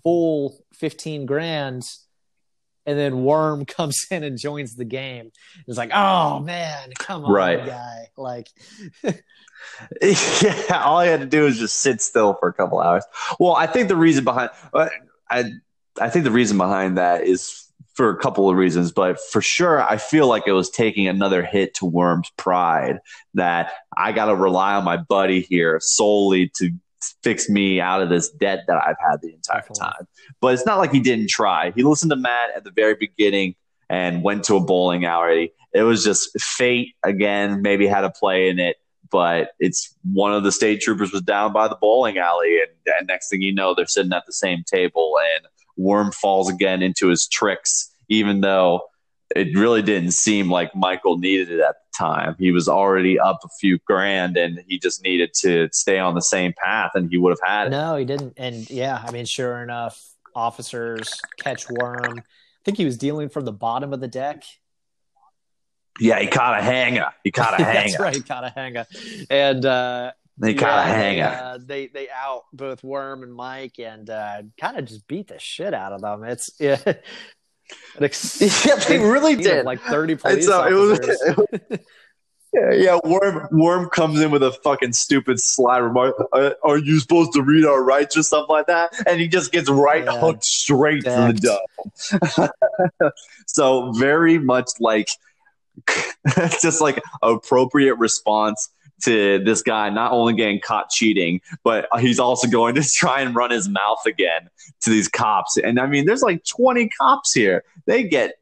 full fifteen grand and then Worm comes in and joins the game. It's like, oh man, come on, Right. guy. Like, yeah, all I had to do was just sit still for a couple hours. Well, I think the reason behind uh, I I think the reason behind that is for a couple of reasons, but for sure, I feel like it was taking another hit to Worm's pride that I got to rely on my buddy here solely to fix me out of this debt that I've had the entire time. But it's not like he didn't try. He listened to Matt at the very beginning and went to a bowling alley. It was just fate again, maybe had a play in it but it's one of the state troopers was down by the bowling alley, and, and next thing you know, they're sitting at the same table, and Worm falls again into his tricks, even though it really didn't seem like Michael needed it at the time. He was already up a few grand, and he just needed to stay on the same path, and he would have had it. no, he didn't. And yeah, I mean, sure enough, officers catch Worm. I think he was dealing from the bottom of the deck. Yeah, he caught a hanger. He caught a hanger. That's right, he caught a hanger. And uh, He caught a yeah, hanger. They, uh, they they out both Worm and Mike, and uh, kind of just beat the shit out of them. It's yeah. Ex- yeah, they really did. like thirty police so it was, it was- yeah, yeah. Worm, Worm comes in with a fucking stupid sly remark. Uh, are you supposed to read our rights or something like that? And he just gets right Yeah. hooked straight to the dome. so very much like, just like appropriate response to this guy not only getting caught cheating, but he's also going to try and run his mouth again to these cops. And I mean, there's like 20 cops here. They get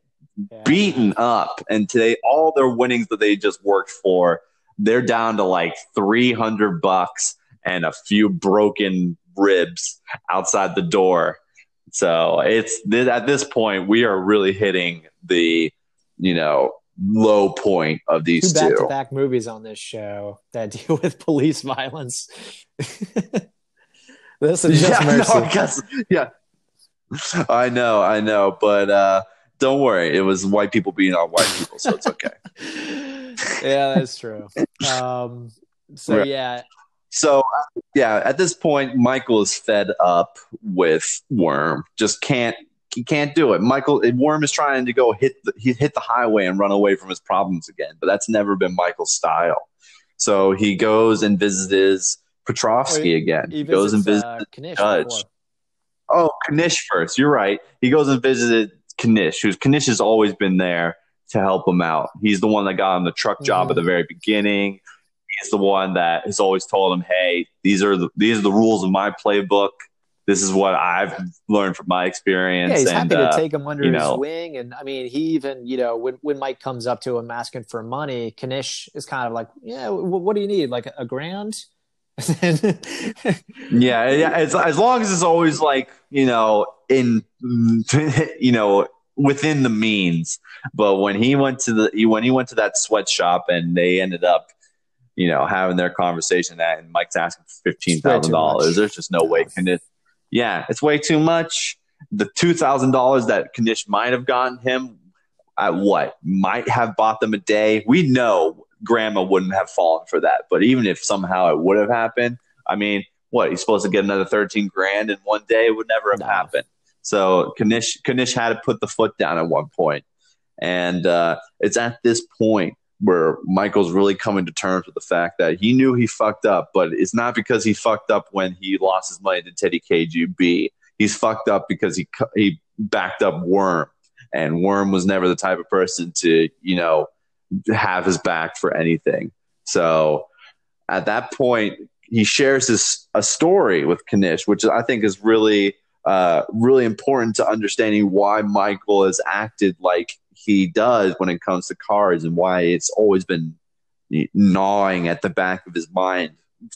Yeah. beaten up and today all their winnings that they just worked for they're down to like 300 bucks and a few broken ribs outside the door so it's th- at this point we are really hitting the you know low point of these two back-to-back movies on this show that deal with police violence. this is just yeah, mercy. no, because, yeah i know i know but uh don't worry it was white people being on white people so it's okay yeah, that's true. Um, so Right. yeah, So yeah, at this point, Michael is fed up with Worm. Just can't he can't do it. Michael Worm is trying to go hit the he hit the highway and run away from his problems again, but that's never been Michael's style. So he goes and visits Petrovsky Wait, again. he He goes and visits, visits. uh, Knish Judge. Oh, Knish first. You're right. He goes and visited Knish, who's Knish has always been there to help him out. He's the one that got him the truck job Mhm. at the very beginning. He's the one that has always told him, "Hey, these are the these are the rules of my playbook. This is what I've learned from my experience." Yeah, he's and, happy to uh, take him under his know. wing, and I mean, he even you know when when Mike comes up to him asking for money, Knish is kind of like, yeah, w- what do you need? Like a grand? yeah, yeah. As, as long as it's always like you know in you know within the means. But when he went to the when he went to that sweatshop and they ended up you know having their conversation that and Mike's asking for fifteen thousand dollars. There's just no way Knish. Yeah, it's way too much. The two thousand dollars that Knish might have gotten him at what might have bought them a day. We know Grandma wouldn't have fallen for that, but even if somehow it would have happened, I mean, what he's supposed to get another thirteen grand in one day it would never have No. happened. So Knish Knish had to put the foot down at one point, and uh, it's at this point where Michael's really coming to terms with the fact that he knew he fucked up, but it's not because he fucked up when he lost his money to Teddy KGB. He's fucked up because he he backed up Worm, and Worm was never the type of person to you know have his back for anything. So at that point, he shares his a story with Knish, which I think is really uh, really important to understanding why Michael has acted like he does when it comes to cars and why it's always been gnawing at the back of his mind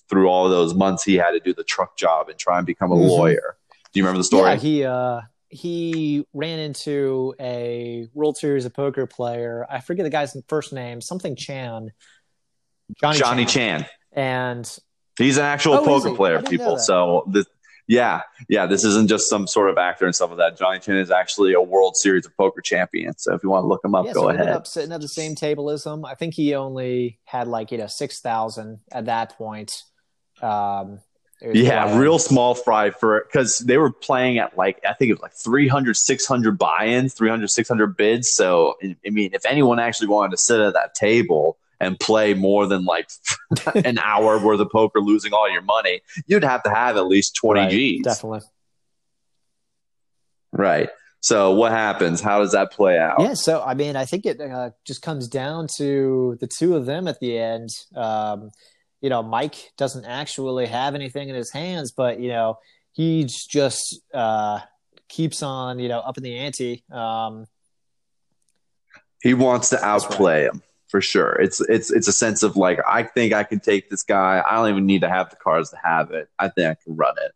through all those months he had to do the truck job and try and become a Mhm. lawyer. Do you remember the story? Yeah, he uh he ran into a World Series of Poker player. I forget the guy's first name, something Chan. Johnny, Johnny Chan. Chan. And he's an actual oh, poker player, people. So the, yeah, yeah, this isn't just some sort of actor and stuff like that. Johnny Chan is actually a World Series of Poker champion. So if you want to look him up, yeah, go so ahead. Up sitting at the same table as him. I think he only had like you know six thousand at that point. Um, yeah, real small fry for because they were playing at like I think it was like 300, 600 buy-ins, 300, 600 bids. So I mean, if anyone actually wanted to sit at that table and play more than like an hour worth of poker, losing all your money, you'd have to have at least twenty right, G's. Definitely. Right. So what happens? How does that play out? Yeah. So I mean, I think it uh, just comes down to the two of them at the end. Um, you know, Mike doesn't actually have anything in his hands, but you know, he just uh, keeps on, you know, up in the ante. Um, he wants to outplay right. him for sure. It's it's it's a sense of like I think I can take this guy. I don't even need to have the cards to have it. I think I can run it.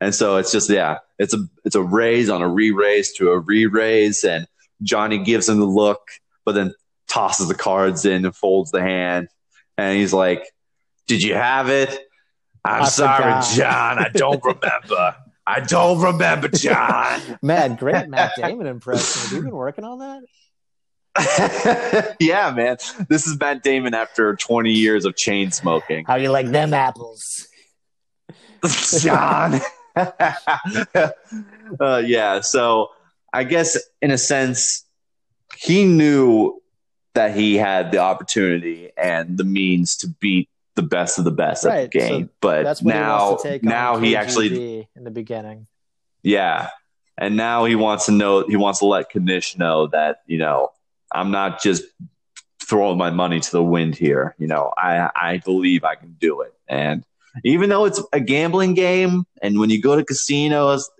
And so it's just yeah, it's a it's a raise on a re-raise to a re-raise, and Johnny gives him the look, but then tosses the cards in and folds the hand, and he's like, did you have it? I'm I sorry, forgot. John. I don't remember. I don't remember, John. man, great Matt Damon impression. Have you been working on that? yeah, man. This is Matt Damon after 20 years of chain smoking. How you like them apples? John. uh, yeah, so I guess in a sense, he knew that he had the opportunity and the means to beat the best of the best right. at the game. So but now, he now he actually in the beginning. Yeah, and now he wants to know. He wants to let Knish know that you know I'm not just throwing my money to the wind here. You know, I I believe I can do it. And even though it's a gambling game, and when you go to casinos,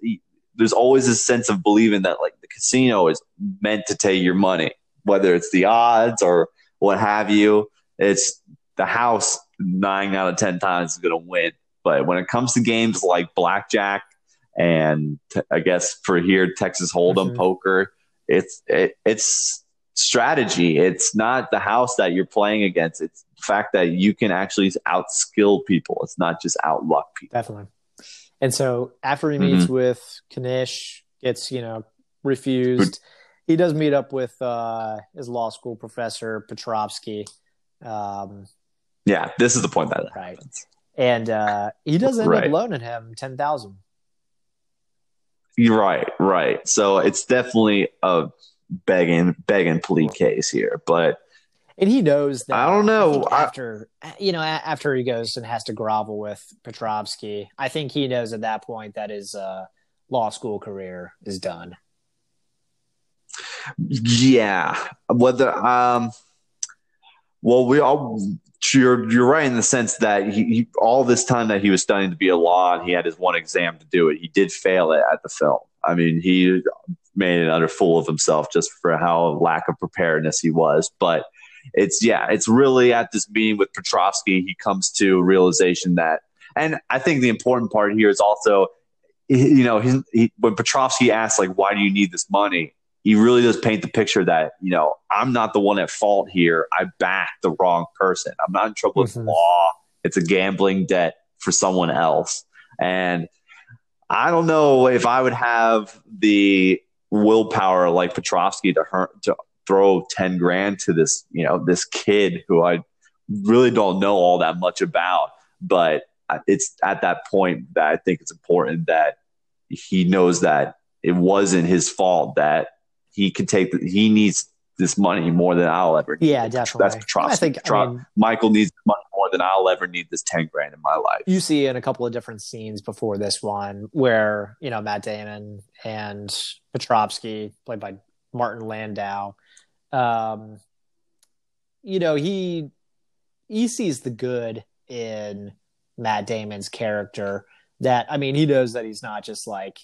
there's always a sense of believing that like the casino is meant to take your money, whether it's the odds or what have you. It's the house nine out of 10 times is going to win. But when it comes to games like blackjack and t- I guess for here, Texas Hold'em mm-hmm. poker, it's, it, it's strategy. It's not the house that you're playing against. It's the fact that you can actually outskill people. It's not just outluck people. Definitely. And so after he meets mm-hmm. with Knish, gets, you know, refused, he does meet up with uh, his law school professor, Petrovsky. Um, yeah, this is the point that right. happens. And uh, he does end right. up loaning him ten thousand. You're right, right. So it's definitely a begging, begging plea case here, but and he knows that. I don't know. I after I, you know, after he goes and has to grovel with Petrovsky, I think he knows at that point that his uh, law school career is done. Yeah, whether um, well, we all you're you're right in the sense that he, he, all this time that he was studying to be a law and he had his one exam to do it, he did fail it at the film. I mean, he made an utter fool of himself just for how lack of preparedness he was. But it's yeah, it's really at this meeting with Petrovsky, he comes to realization that, and I think the important part here is also, you know, he, he, when Petrovsky asks like, "Why do you need this money?" he really does paint the picture that you know I'm not the one at fault here. I backed the wrong person. I'm not in trouble mm-hmm. with law. It's a gambling debt for someone else, and I don't know if I would have the willpower like Petrovsky to hurt, to throw ten grand to this you know this kid who I really don't know all that much about, but it's at that point that I think it's important that he knows that it wasn't his fault that he can take. He needs this money more than I'll ever need. Yeah, definitely. That's Petrovsky. I think I mean, Michael needs money than I'll ever need this ten grand in my life. You see in a couple of different scenes before this one where you know Matt Damon and Petrovsky, played by Martin Landau, um, you know he he sees the good in Matt Damon's character. That I mean, he knows that he's not just like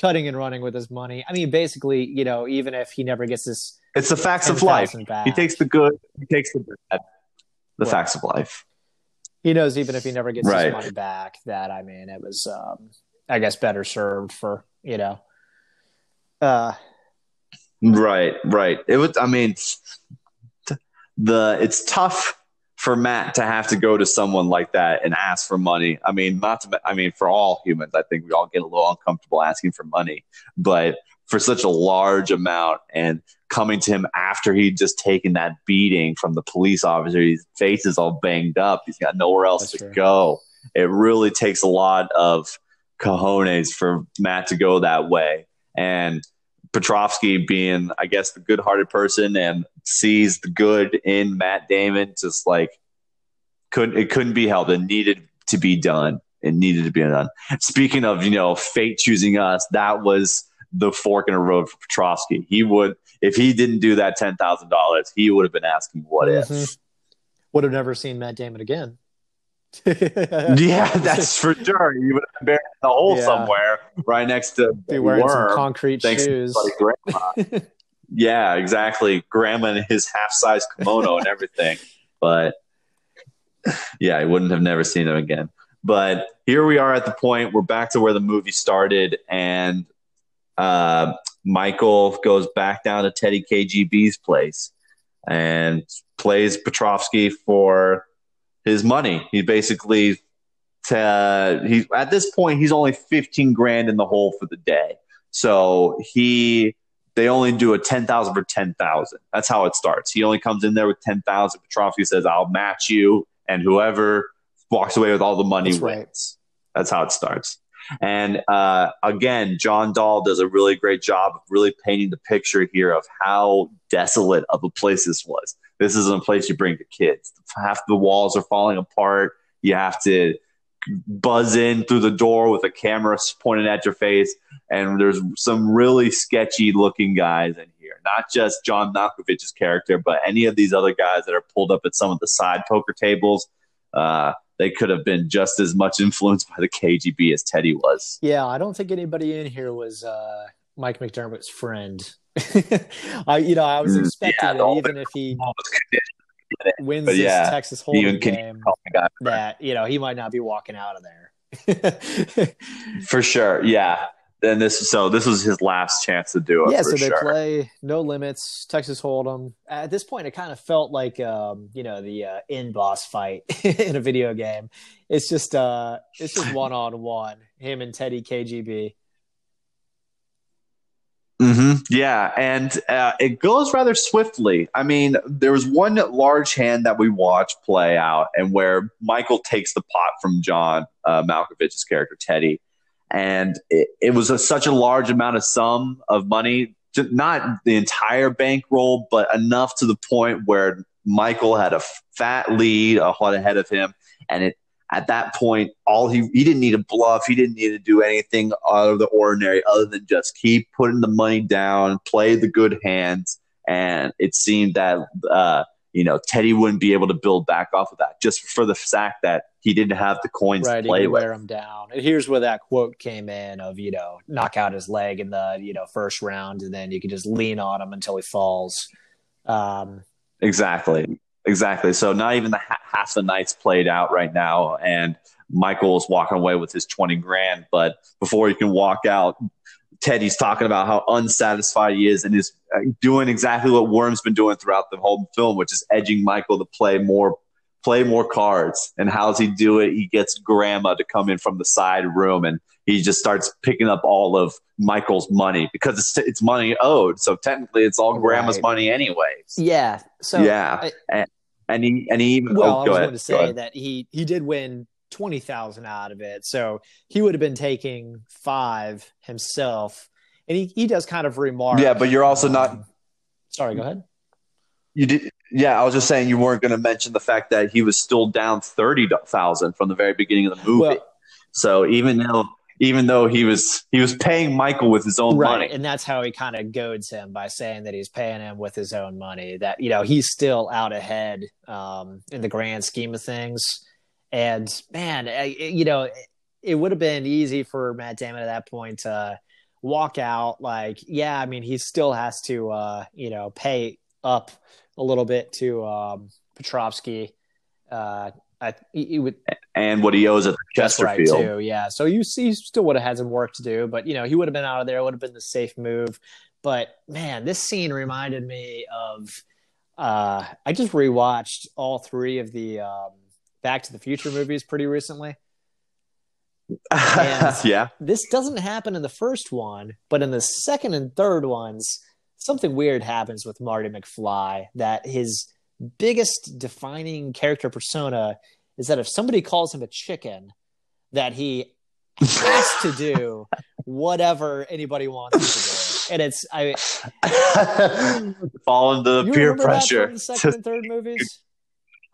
cutting and running with his money. I mean, basically, you know, even if he never gets this, it's the facts of life. Back, he takes the good, he takes the bad, the facts of life. He knows even if he never gets right. his money back, that I mean, it was, um, I guess, better served for you know Uh, right, right. It was. I mean, the it's tough for Matt to have to go to someone like that and ask for money. I mean, not to. I mean, for all humans, I think we all get a little uncomfortable asking for money, but for such a large amount and coming to him after he'd just taken that beating from the police officer, his face is all banged up. He's got nowhere else That's to true. go. It really takes a lot of cojones for Matt to go that way. And Petrovsky being, I guess, the good hearted person and sees the good in Matt Damon, just like couldn't it couldn't be held. It needed to be done. It needed to be done. Speaking of, you know, fate choosing us, that was the fork in the road for Petrovsky. He would, if he didn't do that ten thousand dollars, he would have been asking, "What mm-hmm. if?" Would have never seen Matt Damon again. yeah, that's for sure. You would have been in the hole yeah. somewhere right next to be wearing worm, some concrete shoes. yeah, exactly. Grandma in his half-size kimono and everything. But yeah, I wouldn't have never seen him again. But here we are at the point. We're back to where the movie started, and uh, Michael goes back down to Teddy KGB's place and plays Petrovsky for his money. He basically uh, he at this point he's only 15 grand in the hole for the day. So he they only do a 10,000 for 10,000. That's how it starts. He only comes in there with 10,000. Petrovsky says, I'll match you. And whoever walks away with all the money That's wins. Right. That's how it starts. And uh, again, John Dahl does a really great job of really painting the picture here of how desolate of a place this was. This isn't a place you bring the kids. Half the walls are falling apart. You have to buzz in through the door with a camera pointed at your face. And there's some really sketchy looking guys in here. Not just John Malkovich's character, but any of these other guys that are pulled up at some of the side poker tables. Uh, they could have been just as much influenced by the KGB as Teddy was. Yeah, I don't think anybody in here was uh, Mike McDermott's friend. I, you know, I was mm, expecting yeah, that even if he wins this yeah, Texas Hold'em game, that you know he might not be walking out of there. For sure, yeah and this so this was his last chance to do it. Yeah, so they sure. play no limits, Texas Hold'em. At this point, it kind of felt like um, you know the uh, in boss fight in a video game. It's just uh, it's just one on one, him and Teddy KGB. Mm-hmm. Yeah, and uh, it goes rather swiftly. I mean, there was one large hand that we watched play out, and where Michael takes the pot from John uh, Malkovich's character Teddy and it, it was a, such a large amount of sum of money, not the entire bankroll, but enough to the point where Michael had a fat lead ahead of him, and it at that point, all he he didn't need to bluff, he didn't need to do anything out of the ordinary other than just keep putting the money down, play the good hands, and it seemed that uh, you know Teddy wouldn't be able to build back off of that just for the fact that he didn't have the coins right, to play with. Wear him down. And here's where that quote came in of you know knock out his leg in the you know first round, and then you can just lean on him until he falls. Um, exactly, exactly. So not even the ha- half the nights played out right now, and Michael is walking away with his twenty grand. But before he can walk out, Teddy's talking about how unsatisfied he is and is uh, doing exactly what Worm's been doing throughout the whole film, which is edging Michael to play more play more cards. And how does he do it? He gets grandma to come in from the side room and he just starts picking up all of Michael's money because it's, it's money owed. So technically it's all grandma's right. money anyways. Yeah. So yeah. I, and, and he, and he even, well, oh, I was going to say that he, he did win 20,000 out of it. So he would have been taking five himself. And he, he does kind of remark. Yeah, but you're also um, not. Sorry, go ahead. You did, yeah. I was just saying you weren't going to mention the fact that he was still down thirty thousand from the very beginning of the movie. Well, so even though even though he was he was paying Michael with his own right, money, and that's how he kind of goads him by saying that he's paying him with his own money. That you know he's still out ahead um, in the grand scheme of things. And man, you know, it would have been easy for Matt Damon at that point to walk out. Like, yeah, I mean, he still has to, uh, you know, pay up a little bit to um, Petrovsky. Uh, I, would, and what he owes at Chesterfield. Right too, yeah. So you see, still would have had some work to do, but you know, he would have been out of there. Would have been the safe move. But man, this scene reminded me of. Uh, I just rewatched all three of the um, Back to the Future movies pretty recently. yeah. This doesn't happen in the first one, but in the second and third ones, something weird happens with Marty McFly that his biggest defining character persona is that if somebody calls him a chicken, that he has to do whatever anybody wants him to do. And it's I fall into the peer pressure. the second and third movies.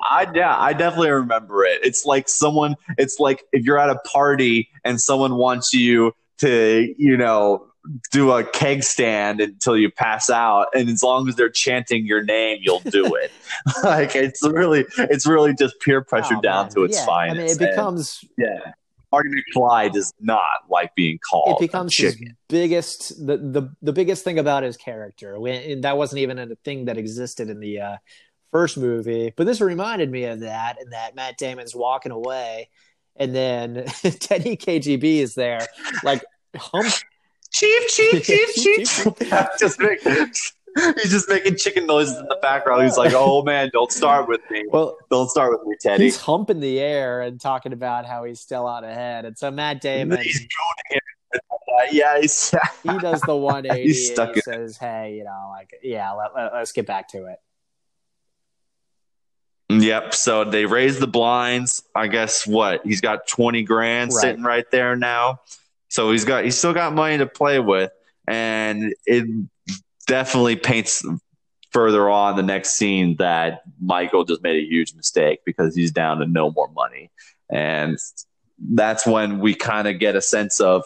I yeah, I definitely remember it. It's like someone. It's like if you're at a party and someone wants you to, you know, do a keg stand until you pass out and as long as they're chanting your name you'll do it like it's really it's really just peer pressure oh, down man. to its yeah. finest i mean it becomes and, yeah Marty McFly does not like being called. It becomes his biggest the, the the biggest thing about his character. When, that wasn't even a thing that existed in the uh, first movie, but this reminded me of that. And that Matt Damon's walking away, and then Teddy KGB is there, like hump chief, chief, chief, chief. just make, he's just making chicken noises in the background. He's like, "Oh man, don't start with me. Well, don't start with me, Teddy." He's humping the air and talking about how he's still out ahead. And so Matt Damon, he's yeah, he's, he does the 180. He's stuck. he says, "Hey, you know, like, yeah, let, let, let's get back to it." Yep. So they raise the blinds. I guess what he's got twenty grand right. sitting right there now. So he's got he's still got money to play with, and it definitely paints further on the next scene that Michael just made a huge mistake because he's down to no more money, and that's when we kind of get a sense of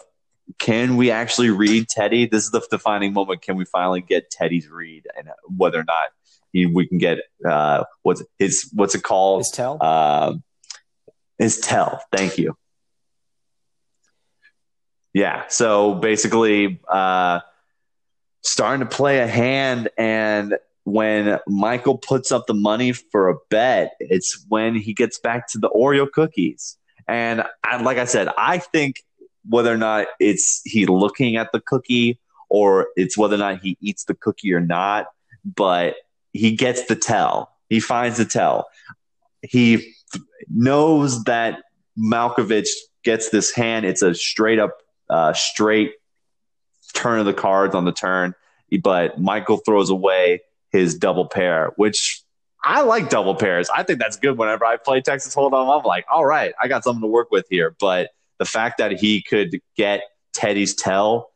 can we actually read Teddy? This is the defining moment. Can we finally get Teddy's read and whether or not he, we can get uh, what's his what's it called? His tell. Uh, his tell. Thank you. Yeah. So basically, uh, starting to play a hand, and when Michael puts up the money for a bet, it's when he gets back to the Oreo cookies. And I, like I said, I think whether or not it's he looking at the cookie or it's whether or not he eats the cookie or not, but he gets the tell. He finds the tell. He knows that Malkovich gets this hand. It's a straight up uh, straight turn of the cards on the turn, but Michael throws away his double pair, which I like double pairs. I think that's good whenever I play Texas Hold'em. I'm like, all right, I got something to work with here. But the fact that he could get Teddy's tell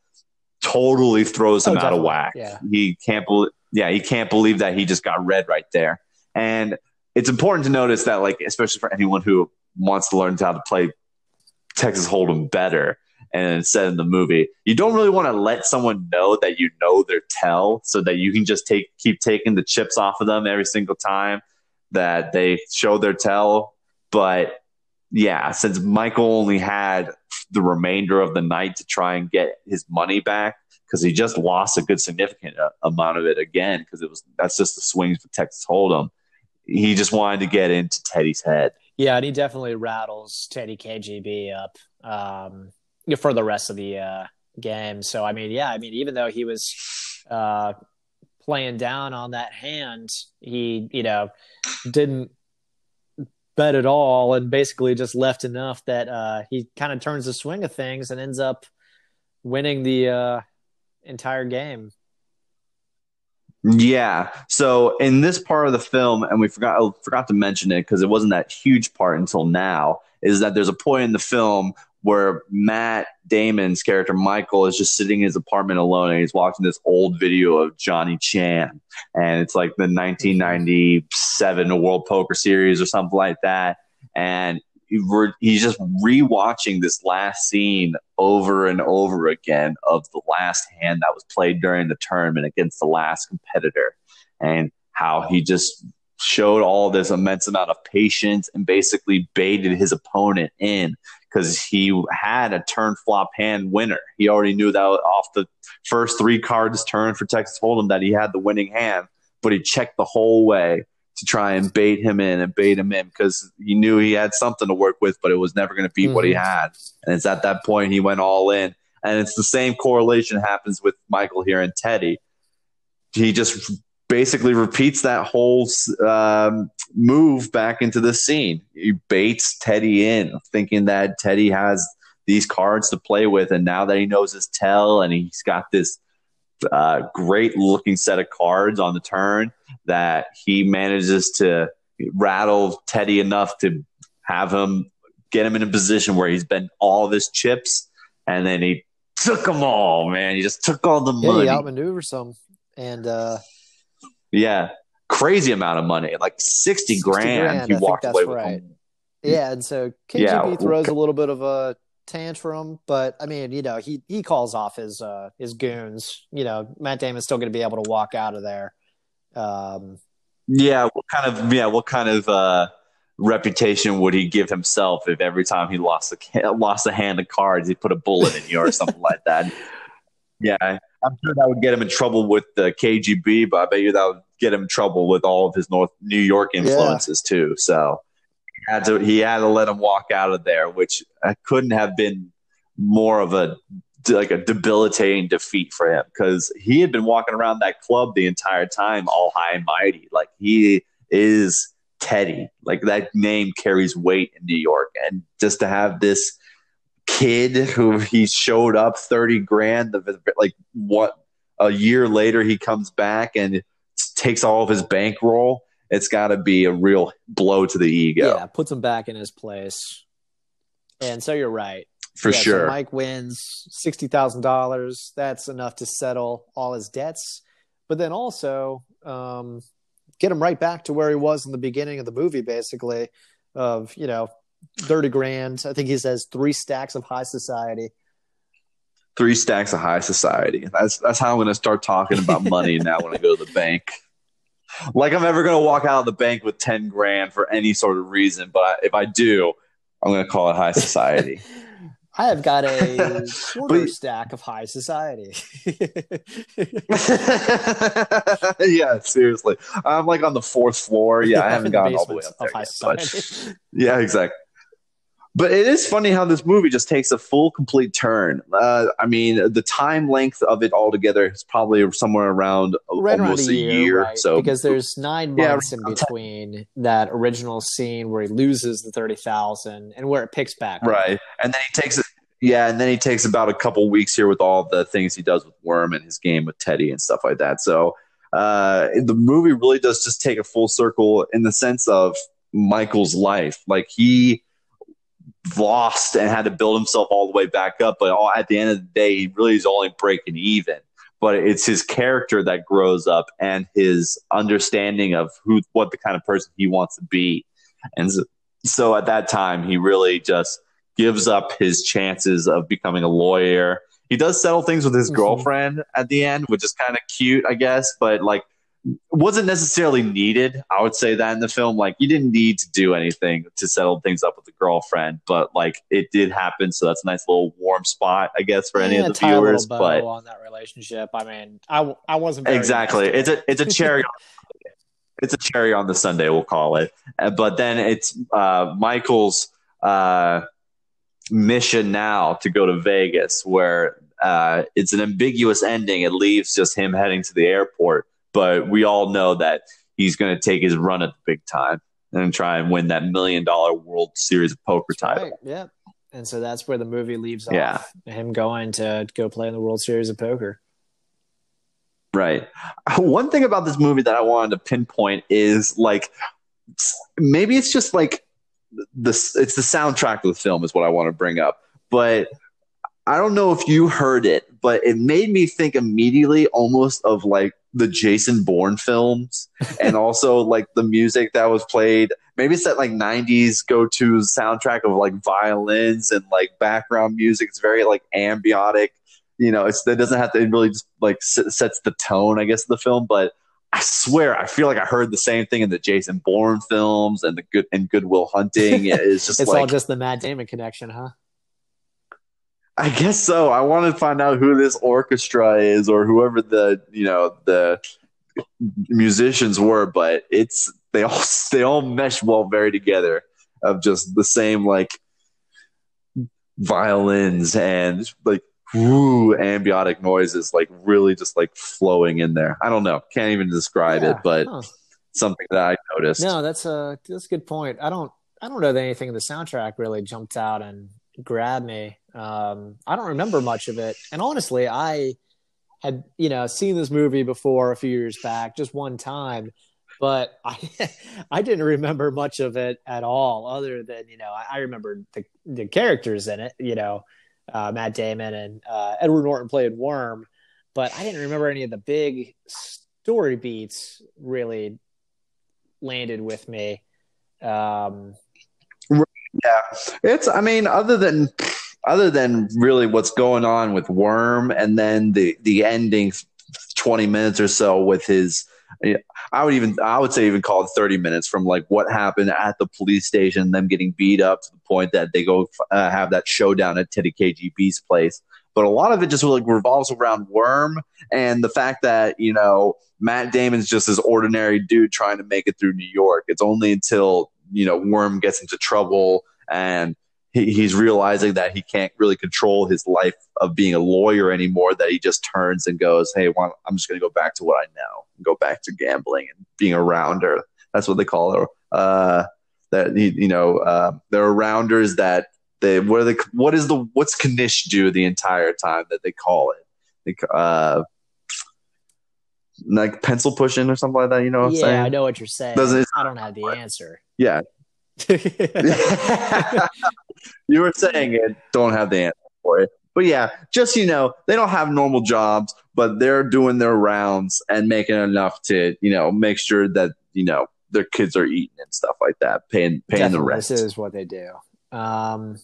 totally throws him oh, out of whack. Yeah. He can't believe yeah, he can't believe that he just got read right there. And it's important to notice that like especially for anyone who wants to learn how to play Texas Hold'em better, and said in the movie, you don't really want to let someone know that you know their tell so that you can just take keep taking the chips off of them every single time that they show their tell. But yeah, since Michael only had the remainder of the night to try and get his money back because he just lost a good significant uh, amount of it again because it was that's just the swings for Texas Hold'em. He just wanted to get into Teddy's head. Yeah, and he definitely rattles Teddy KGB up. Um, for the rest of the uh, game. So I mean, yeah, I mean, even though he was uh, playing down on that hand, he you know didn't bet at all and basically just left enough that uh, he kind of turns the swing of things and ends up winning the uh, entire game. Yeah. So in this part of the film, and we forgot I forgot to mention it because it wasn't that huge part until now, is that there's a point in the film where Matt Damon's character Michael is just sitting in his apartment alone and he's watching this old video of Johnny Chan. And it's like the 1997 World Poker Series or something like that. And he's just rewatching this last scene over and over again of the last hand that was played during the tournament against the last competitor. And how he just showed all this immense amount of patience and basically baited his opponent in because he had a turn flop hand winner. He already knew that off the first three cards turn for Texas Hold'em that he had the winning hand, but he checked the whole way to try and bait him in and bait him in because he knew he had something to work with, but it was never going to be mm-hmm. what he mm-hmm. had. And it's at that point he went all in. And it's the same correlation happens with Michael here and Teddy. He just basically repeats that whole um, move back into the scene. He baits Teddy in, thinking that Teddy has these cards to play with, and now that he knows his tell and he's got this uh, great looking set of cards on the turn, that he manages to rattle Teddy enough to have him get him in a position where he's been all of his chips, and then he took them all. Man, he just took all the yeah, money. He outmaneuvered some, and uh, yeah, crazy amount of money, like 60, 60 grand, grand. He I walked away right. with. Yeah, and so KGB yeah. throws a little bit of a tantrum, but I mean, you know, he he calls off his uh his goons. You know, Matt Damon's still going to be able to walk out of there. Um, yeah, what kind of yeah, what kind of uh reputation would he give himself if every time he lost a lost a hand of cards he put a bullet in you or something like that? Yeah, I'm sure that would get him in trouble with the KGB, but I bet you that would get him in trouble with all of his North New York influences yeah. too. So had to he had to let him walk out of there, which uh, couldn't have been more of a like a debilitating defeat for him because he had been walking around that club the entire time, all high and mighty. Like he is Teddy. Like that name carries weight in New York, and just to have this kid who he showed up 30 grand like what a year later he comes back and takes all of his bankroll it's got to be a real blow to the ego yeah puts him back in his place and so you're right for yeah, sure so mike wins $60000 that's enough to settle all his debts but then also um, get him right back to where he was in the beginning of the movie basically of you know 30 grand. I think he says three stacks of high society. Three stacks of high society. That's that's how I'm going to start talking about money now when I go to the bank. Like I'm ever going to walk out of the bank with 10 grand for any sort of reason, but if I do, I'm going to call it high society. I have got a quarter stack of high society. yeah, seriously. I'm like on the fourth floor. Yeah, I haven't gotten all the way up there. Yet, but, yeah, exactly. But it is funny how this movie just takes a full, complete turn. Uh, I mean, the time length of it altogether is probably somewhere around right almost around a, year. year right? So because there's nine months yeah, in between that original scene where he loses the thirty thousand and where it picks back. Right, up. and then he takes it. Yeah, and then he takes about a couple weeks here with all the things he does with Worm and his game with Teddy and stuff like that. So uh, the movie really does just take a full circle in the sense of Michael's life. Like he lost and had to build himself all the way back up. But all, at the end of the day, he really is only breaking even. But it's his character that grows up and his understanding of who, what the kind of person he wants to be. And so, so at that time, he really just gives up his chances of becoming a lawyer. He does settle things with his mm-hmm. girlfriend at the end, which is kind of cute, I guess. But like wasn't necessarily needed. I would say that in the film, like you didn't need to do anything to settle things up with the girlfriend, but like it did happen. So that's a nice little warm spot, I guess, for any of the viewers. But on that relationship, I mean, I I wasn't exactly. It's a it's a cherry. it's a cherry on the sundae, we'll call it. But then it's uh, Michael's uh, mission now to go to Vegas, where uh, it's an ambiguous ending. It leaves just him heading to the airport but we all know that he's going to take his run at the big time and try and win that million dollar World Series of Poker title. Right. Yeah. And so that's where the movie leaves off. Yeah. Him going to go play in the World Series of Poker. Right. One thing about this movie that I wanted to pinpoint is like maybe it's just like the it's the soundtrack of the film is what I want to bring up. But I don't know if you heard it, but it made me think immediately almost of like the Jason Bourne films and also like the music that was played. Maybe it's that like 90s go to soundtrack of like violins and like background music. It's very like ambiotic. You know, it's, it doesn't have to, it really just like sets the tone, I guess, of the film. But I swear, I feel like I heard the same thing in the Jason Bourne films and the good and Good Will Hunting. It's just it's like, all just the Matt Damon connection, huh? I guess so. I want to find out who this orchestra is or whoever the you know the musicians were, but it's they all they all mesh well very together of just the same like violins and like woo ambiotic noises like really just like flowing in there. I don't know, can't even describe yeah, it, but huh. something that I noticed. No, that's a that's a good point. I don't I don't know that anything in the soundtrack really jumped out and grabbed me. Um, I don't remember much of it, and honestly, I had you know seen this movie before a few years back, just one time, but I I didn't remember much of it at all, other than you know I, I remember the the characters in it, you know, uh, Matt Damon and uh, Edward Norton played Worm, but I didn't remember any of the big story beats really landed with me. Um, yeah, it's. I mean, other than other than really what's going on with Worm, and then the the ending twenty minutes or so with his. I would even I would say even call it 30 minutes from like what happened at the police station, them getting beat up to the point that they go uh, have that showdown at Teddy KGB's place. But a lot of it just like revolves around Worm and the fact that you know Matt Damon's just this ordinary dude trying to make it through New York. It's only until you know Worm gets into trouble and he, he's realizing that he can't really control his life of being a lawyer anymore. That he just turns and goes, "Hey, well, I'm just going to go back to what I know, and go back to gambling and being a rounder." That's what they call it. Uh, that you know, uh, there are rounders that they what are they? What is the what's Knish do the entire time that they call it? They, uh, like pencil pushing or something like that. You know what I'm yeah, saying? I know what you're saying. I don't have the answer. Yeah. you were saying it. Don't have the answer for it. But yeah, just you know, they don't have normal jobs, but they're doing their rounds and making enough to you know make sure that you know their kids are eating and stuff like that, paying paying Definitely, the rent. This is what they do. Um,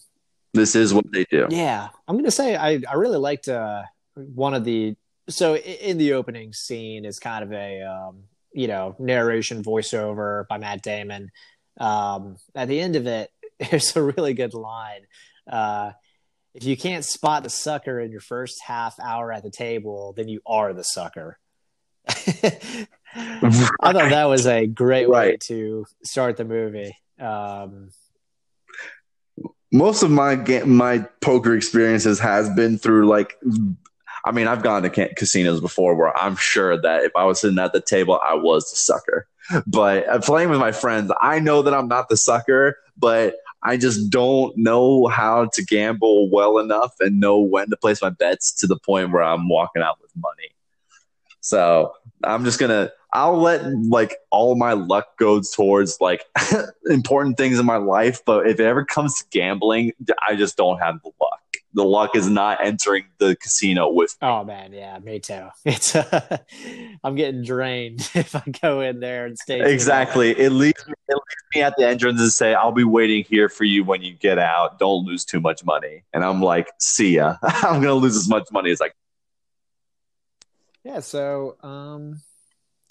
this is what they do. Yeah, I'm gonna say I I really liked uh, one of the so in the opening scene is kind of a um, you know narration voiceover by Matt Damon. Um, at the end of it, there's a really good line. Uh, if you can't spot the sucker in your first half hour at the table, then you are the sucker. I thought that was a great right. way to start the movie. Um, Most of my my poker experiences has been through like I mean, I've gone to casinos before where I'm sure that if I was sitting at the table, I was the sucker. But uh, playing with my friends, I know that I'm not the sucker, but I just don't know how to gamble well enough and know when to place my bets to the point where I'm walking out with money. So I'm just gonna I'll let like all my luck goes towards like important things in my life, but if it ever comes to gambling, I just don't have the luck the luck is not entering the casino with me. Oh man, yeah, me too. It's uh, I'm getting drained if I go in there and stay. Exactly. It leaves, me, it leaves me at the entrance and say, "I'll be waiting here for you when you get out. Don't lose too much money." And I'm like, "See ya. I'm gonna lose as much money as I." Yeah. So, um,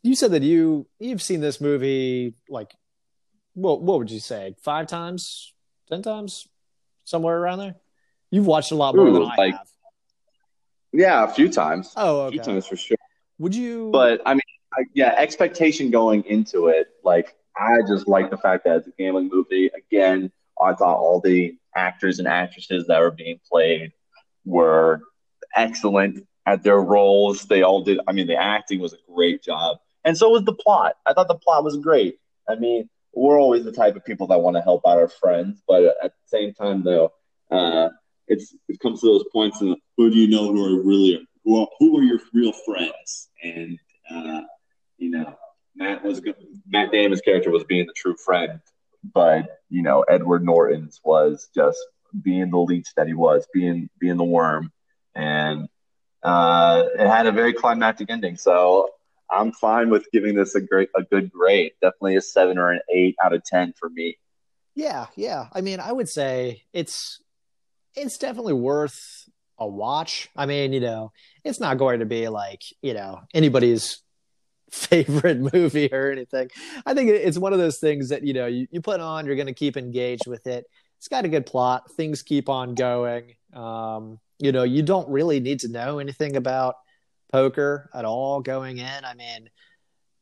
you said that you you've seen this movie like, what what would you say, five times, ten times, somewhere around there? You've watched a lot more Ooh, than I like, have. Yeah, a few times. Oh, okay. A few times for sure. Would you? But I mean, I, yeah, expectation going into it, like I just like the fact that it's a gambling movie. Again, I thought all the actors and actresses that were being played were excellent at their roles. They all did. I mean, the acting was a great job, and so was the plot. I thought the plot was great. I mean, we're always the type of people that want to help out our friends, but at the same time, though, uh, it's it comes to those points and who do you know who are really who are, who are your real friends? And uh, you know Matt was Matt Damon's character was being the true friend but you know Edward Norton's was just being the leech that he was being being the worm. And uh, it had a very climactic ending. So I'm fine with giving this a great a good grade. Definitely a seven or an eight out of ten for me. Yeah yeah. I mean I would say it's it's definitely worth a watch. I mean, you know, it's not going to be like, you know, anybody's favorite movie or anything. I think it's one of those things that, you know, you, you put on, you're going to keep engaged with it. It's got a good plot. Things keep on going. Um, you know, you don't really need to know anything about poker at all going in. I mean,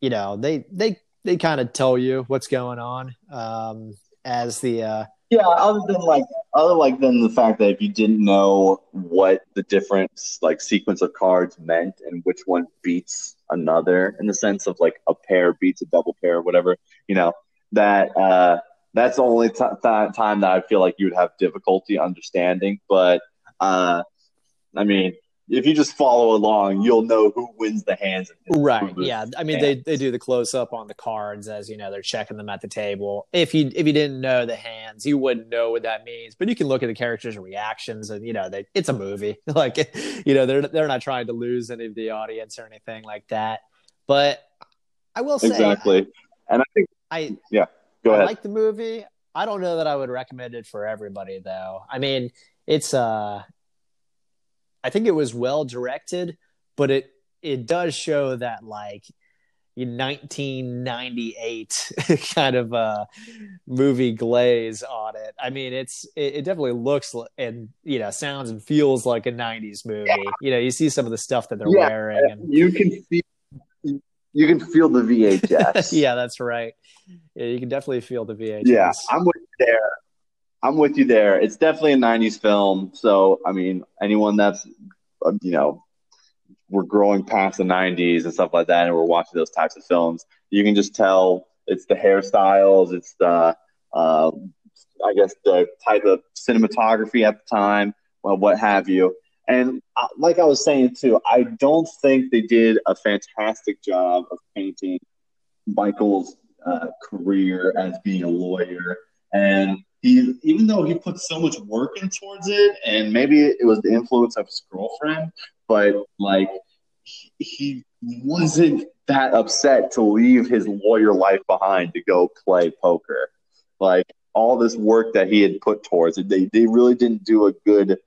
you know, they, they they kind of tell you what's going on um, as the uh, yeah. Other than like other like than the fact that if you didn't know what the different like sequence of cards meant and which one beats another in the sense of like a pair beats a double pair or whatever, you know that uh, that's the only t- time that I feel like you would have difficulty understanding. But uh, I mean, if you just follow along, you'll know who wins the hands. Right. Yeah. I mean, hands. they, they do the close up on the cards as you know they're checking them at the table. If you if you didn't know the hands, you wouldn't know what that means. But you can look at the characters' reactions, and you know they it's a movie. like you know they're they're not trying to lose any of the audience or anything like that. But I will say exactly, and I think I yeah. Go ahead. I like the movie. I don't know that I would recommend it for everybody though. I mean, it's uh I think it was well directed, but it it does show that like 1998 kind of uh movie glaze on it. I mean, it's it, it, definitely looks and you know sounds and feels like a 90s movie. Yeah. You know, you see some of the stuff that they're yeah, wearing, and you can see you can feel the VHS. yeah, that's right. Yeah, you can definitely feel the VHS. Yeah, I'm with you there. I'm with you there. It's definitely a '90s film. So, I mean, anyone that's um, you know, we're growing past the 90s and stuff like that, and we're watching those types of films, you can just tell it's the hairstyles, it's the, uh, I guess, the type of cinematography at the time, well, what have you. And uh, like I was saying too, I don't think they did a fantastic job of painting Michael's uh, career as being a lawyer. And he even though he put so much work in towards it, and maybe it was the influence of his girlfriend, but like he wasn't that upset to leave his lawyer life behind to go play poker. Like all this work that he had put towards it, they they really didn't do a good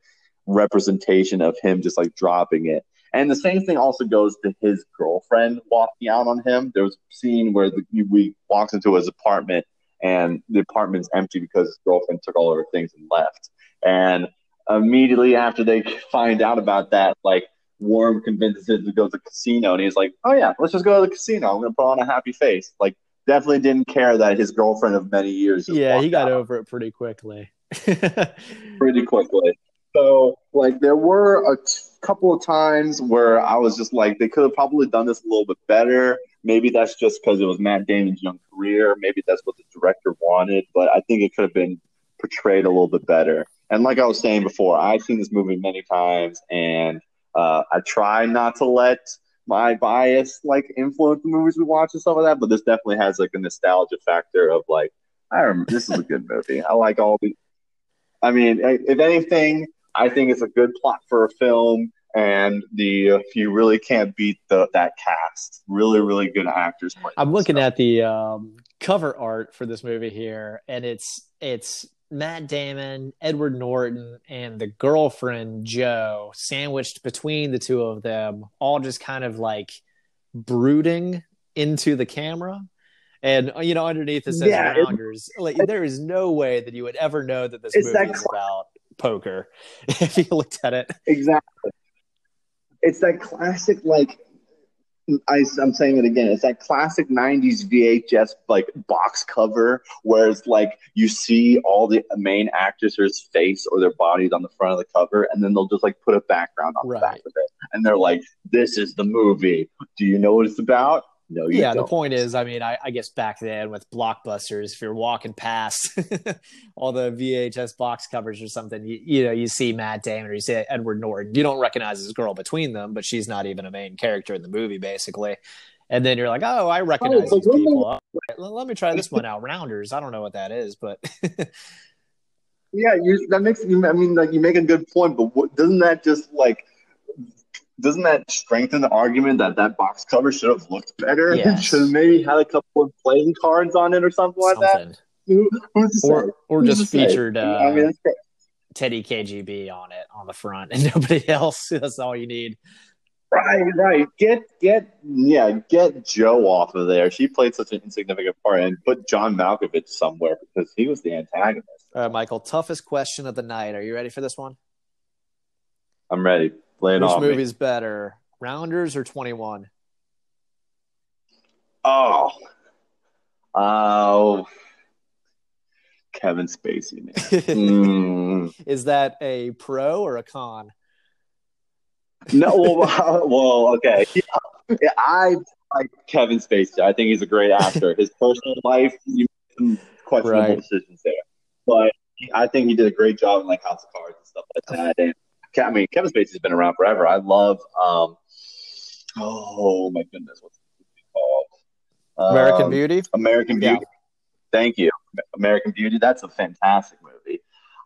representation of him just like dropping it. And the same thing also goes to his girlfriend walking out on him. There was a scene where the, we walks into his apartment and the apartment's empty because his girlfriend took all of her things and left. And immediately after they find out about that, like Worm convinces him to go to the casino, and he's like, "Oh yeah, let's just go to the casino. I'm gonna put on a happy face." Like, definitely didn't care that his girlfriend of many years. Yeah, he got out. over it pretty quickly. pretty quickly. So, like, there were a t- couple of times where I was just like, they could have probably done this a little bit better. Maybe that's just because it was Matt Damon's young career. Maybe that's what wanted, but I think it could have been portrayed a little bit better. And like I was saying before, I've seen this movie many times, and uh, I try not to let my bias like influence the movies we watch and stuff like that. But this definitely has like a nostalgia factor of like, I remember this is a good movie. I like all the. I mean, if anything, I think it's a good plot for a film and the uh, you really can't beat the that cast. Really, really good actors. I'm looking at the um, cover art for this movie here, and it's it's Matt Damon, Edward Norton, and the girlfriend Jo sandwiched between the two of them, all just kind of like brooding into the camera. And uh, you know, underneath it says yeah, Rounders. Like, there is no way that you would ever know that this movie that is about poker if you looked at it. Exactly it's that classic like I, am saying it again. It's that classic '90s VHS like box cover, where it's like you see all the main actors' face or their bodies on the front of the cover, and then they'll just like put a background on right. the back of it, and they're like, "This is the movie. Do you know what it's about? No, yeah. Don't. The point is, I mean, I, I, guess back then with blockbusters, if you're walking past all the VHS box covers or something, you, you, know, you see Matt Damon or you see Edward Norton. You don't recognize this girl between them, but she's not even a main character in the movie, basically. And then you're like, oh, I oh, recognize oh, these people. Oh, let me try this one out. Rounders. I don't know what that is, but. yeah, you, that makes you. I mean, like you make a good point, but what, doesn't that just like doesn't that strengthen the argument that that box cover should have looked better? Yes. should have maybe had a couple of playing cards on it or something, something. like that. Who, or or who's just featured uh, I mean, Teddy KGB on it on the front and nobody else. That's all you need. Right, right. Get get yeah, get Jo off of there. She played such an insignificant part, and put John Malkovich somewhere because he was the antagonist. All right, Michael. Toughest question of the night. Are you ready for this one? I'm ready. Lay Which movie's me. better, Rounders or Twenty One? Oh, Oh, Kevin Spacey, man. Mm. Is that a pro or a con? No, well, well okay. Yeah, I like Kevin Spacey. I think he's a great actor. His personal life, you made some questionable Right. decisions there, but I think he did a great job in like House of Cards and stuff like that. And I mean, Kevin Spacey's been around forever. I love. um Oh my goodness, what's it called? American Um, Beauty. American Yeah. Beauty. Thank you. American Beauty. That's a fantastic movie.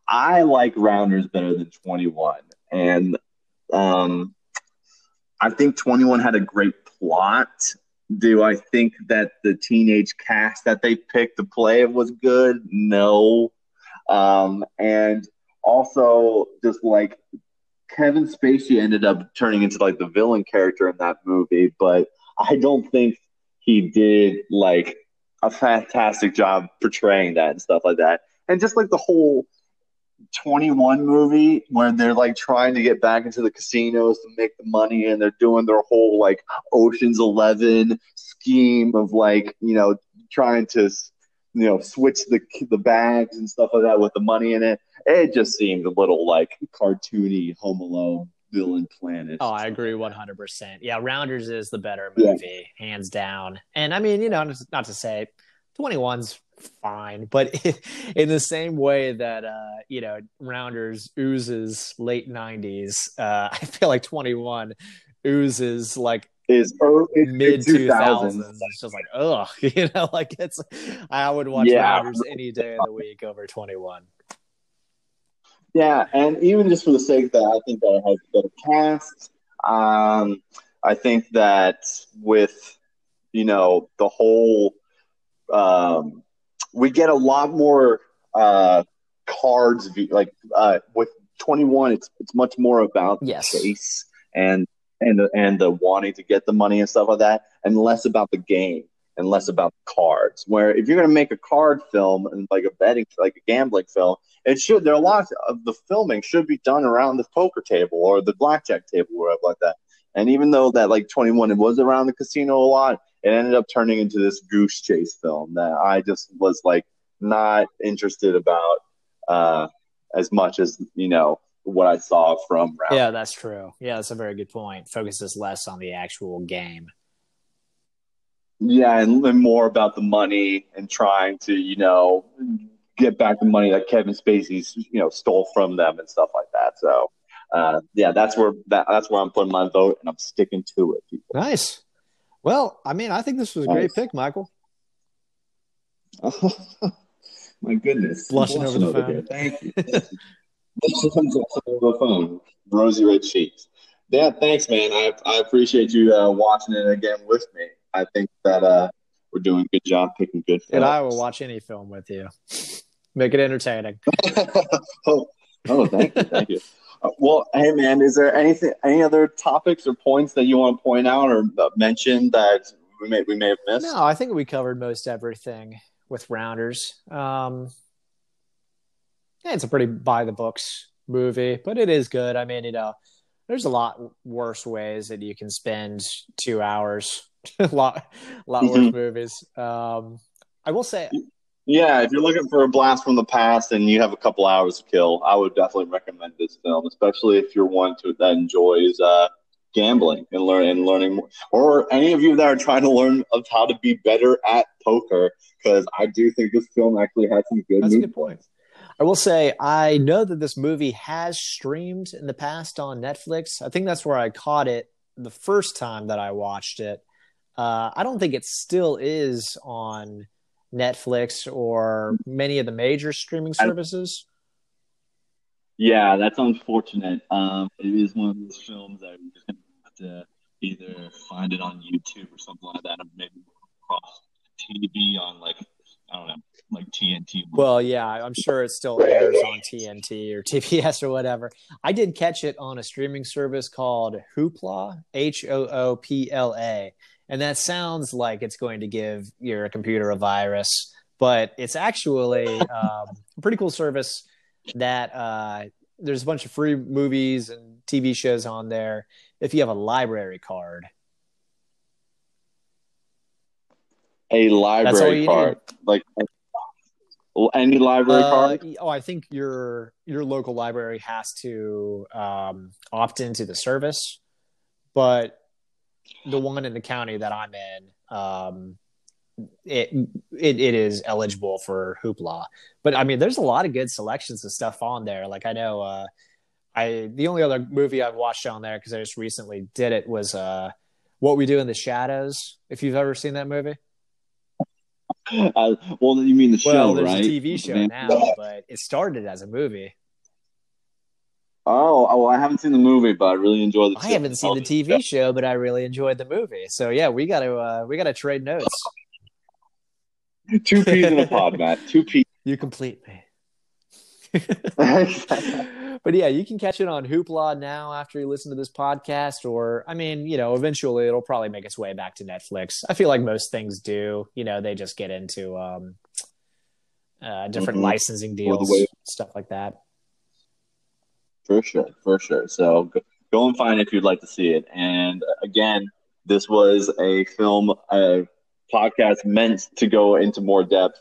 I like Rounders better than 21. And um, I think 21 had a great plot. Do I think that the teenage cast that they picked to play it was good? No. Um, and also, just like Kevin Spacey ended up turning into like the villain character in that movie, but I don't think he did like a fantastic job portraying that and stuff like that. And just like the whole 21 movie where they're like trying to get back into the casinos to make the money and they're doing their whole like Ocean's 11 scheme of like, you know, trying to you know switch the the bags and stuff like that with the money in it. It just seemed a little like cartoony Home Alone villain planet. Oh, I agree 100%. Yeah, Rounders is the better Yeah. movie, hands down. And I mean, you know, not to say 21's fine, but in the same way that, uh, you know, Rounders oozes late 90s, uh, I feel like 21 oozes like Is early mid 2000s. 2000s. It's just like, ugh, you know, like it's, I would watch Yeah. Rounders any day of the week over 21. Yeah, and even just for the sake that I think that it has a better cast, um, I think that with you know the whole, um, we get a lot more uh, cards. Like uh, with twenty one, it's it's much more about the Yes. chase and and the, and the wanting to get the money and stuff like that, and less about the game and less about the cards. Where if you're going to make a card film and like a betting, like a gambling film it should there are lots of the filming should be done around the poker table or the blackjack table or whatever like that and even though that like 21 it was around the casino a lot it ended up turning into this goose chase film that i just was like not interested about uh as much as you know what i saw from Yeah, that's true. Yeah, that's a very good point. Focuses less on the actual game. Yeah, and, and more about the money and trying to, you know, get back the money that Kevin Spacey's, you know, stole from them and stuff like that. So, uh, yeah, that's where that, that's where I'm putting my vote, and I'm sticking to it. People. Nice. Well, I mean, I think this was a great pick, Michael. my goodness, Blushing over the phone. here. Thank you. Blushing over the phone, rosy red cheeks. Yeah, thanks, man. I I appreciate you uh, watching it again with me. I think that uh, we're doing a good job picking good films. And I will watch any film with you. Make it entertaining. oh, oh, thank you, thank you. Uh, well, hey, man, is there anything, any other topics or points that you want to point out or uh, mention that we may we may have missed? No, I think we covered most everything with Rounders. Um, yeah, it's a pretty by the books movie, but it is good. I mean, you know, there's a lot worse ways that you can spend two hours. A lot, a lot worse Mhm. movies. Um, I will say, Yeah, if you're looking for a blast from the past and you have a couple hours to kill, I would definitely recommend this film, especially if you're one to that enjoys uh, gambling and learn and learning more, or any of you that are trying to learn of how to be better at poker. Because I do think this film actually has some good That's a good point. I will say I know that this movie has streamed in the past on Netflix. I think that's where I caught it the first time that I watched it. Uh, I don't think it still is on Netflix or many of the major streaming services. Yeah, that's unfortunate. Um, it is one of those films that you're just gonna have to either find it on YouTube or something like that, or maybe across TV on like I don't know, like TNT. Well, yeah, I'm sure it still airs on TNT or TBS or whatever. I did catch it on a streaming service called Hoopla, H O O P L A. And that sounds like it's going to give your computer a virus, but it's actually um, a pretty cool service that uh, there's a bunch of free movies and TV shows on there if you have a library card. a library card, like any library uh, card. Oh, I think your your local library has to um, opt into the service, but the one in the county that I'm in, um, it, it it is eligible for Hoopla. But I mean, there's a lot of good selections of stuff on there. Like I know, uh, I the only other movie I've watched on there because I just recently did it was uh, What We Do in the Shadows. If you've ever seen that movie. Uh, well, you mean the show, well, there's right? a TV show now, but it started as a movie. Oh, well, I haven't seen the movie, but I really enjoyed the. I haven't seen the TV show, but I really enjoyed the movie. So yeah, we got to uh, we got to trade notes. Two peas in a pod, Matt. Two peas. You complete me. but yeah, you can catch it on Hoopla now after you listen to this podcast, or I mean, you know, eventually it'll probably make its way back to Netflix. I feel like most things do. You know, they just get into um, uh, different mm-hmm. licensing deals, stuff like that. For sure, for sure. So go, go and find if you'd like to see it. And again, this was a film, a podcast meant to go into more depth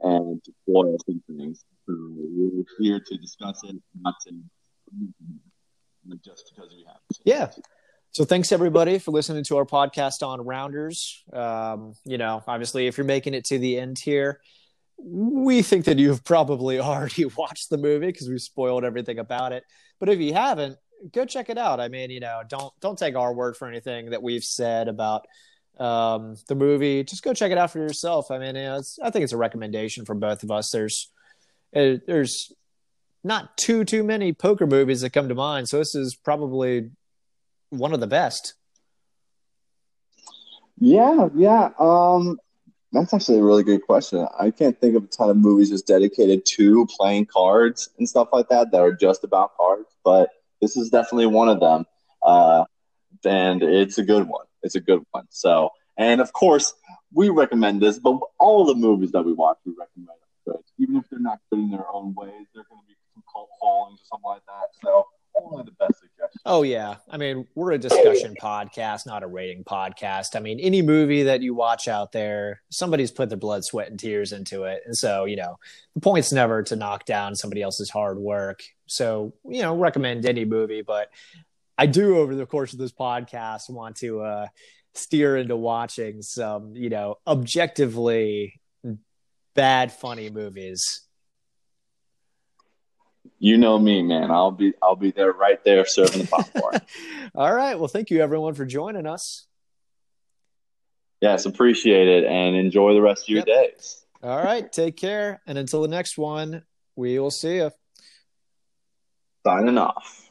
and spoil some things. So we're here to discuss it, not to just because we have to. Yeah. So thanks everybody for listening to our podcast on Rounders. Um, you know, obviously, if you're making it to the end here, we think that you've probably already watched the movie because we've spoiled everything about it. But if you haven't, go check it out. I mean, you know, don't don't take our word for anything that we've said about um, the movie. Just go check it out for yourself. I mean, you know, I think it's a recommendation for both of us. There's uh, there's not too too many poker movies that come to mind, so this is probably one of the best. Yeah, yeah. Um, that's actually a really good question. I can't think of a ton of movies just dedicated to playing cards and stuff like that that are just about cards, but this is definitely one of them. Uh, and it's a good one. It's a good one. So, and of course, we recommend this, but all the movies that we watch, we recommend. Even if they're not good in their own ways, they're going to be some cult followings or something like that. So, only the best. Oh yeah, I mean we're a discussion podcast, not a rating podcast. I mean any movie that you watch out there, somebody's put their blood, sweat, and tears into it, and so you know the point's never to knock down somebody else's hard work. So you know recommend any movie, but I do over the course of this podcast want to uh, steer into watching some you know objectively bad funny movies you know me, man. I'll be I'll be there right there serving the popcorn. All right. Well, thank you everyone for joining us. Yes, appreciate it and enjoy the rest of your yep. days. All right. Take care. And until the next one, we will see you. Signing off.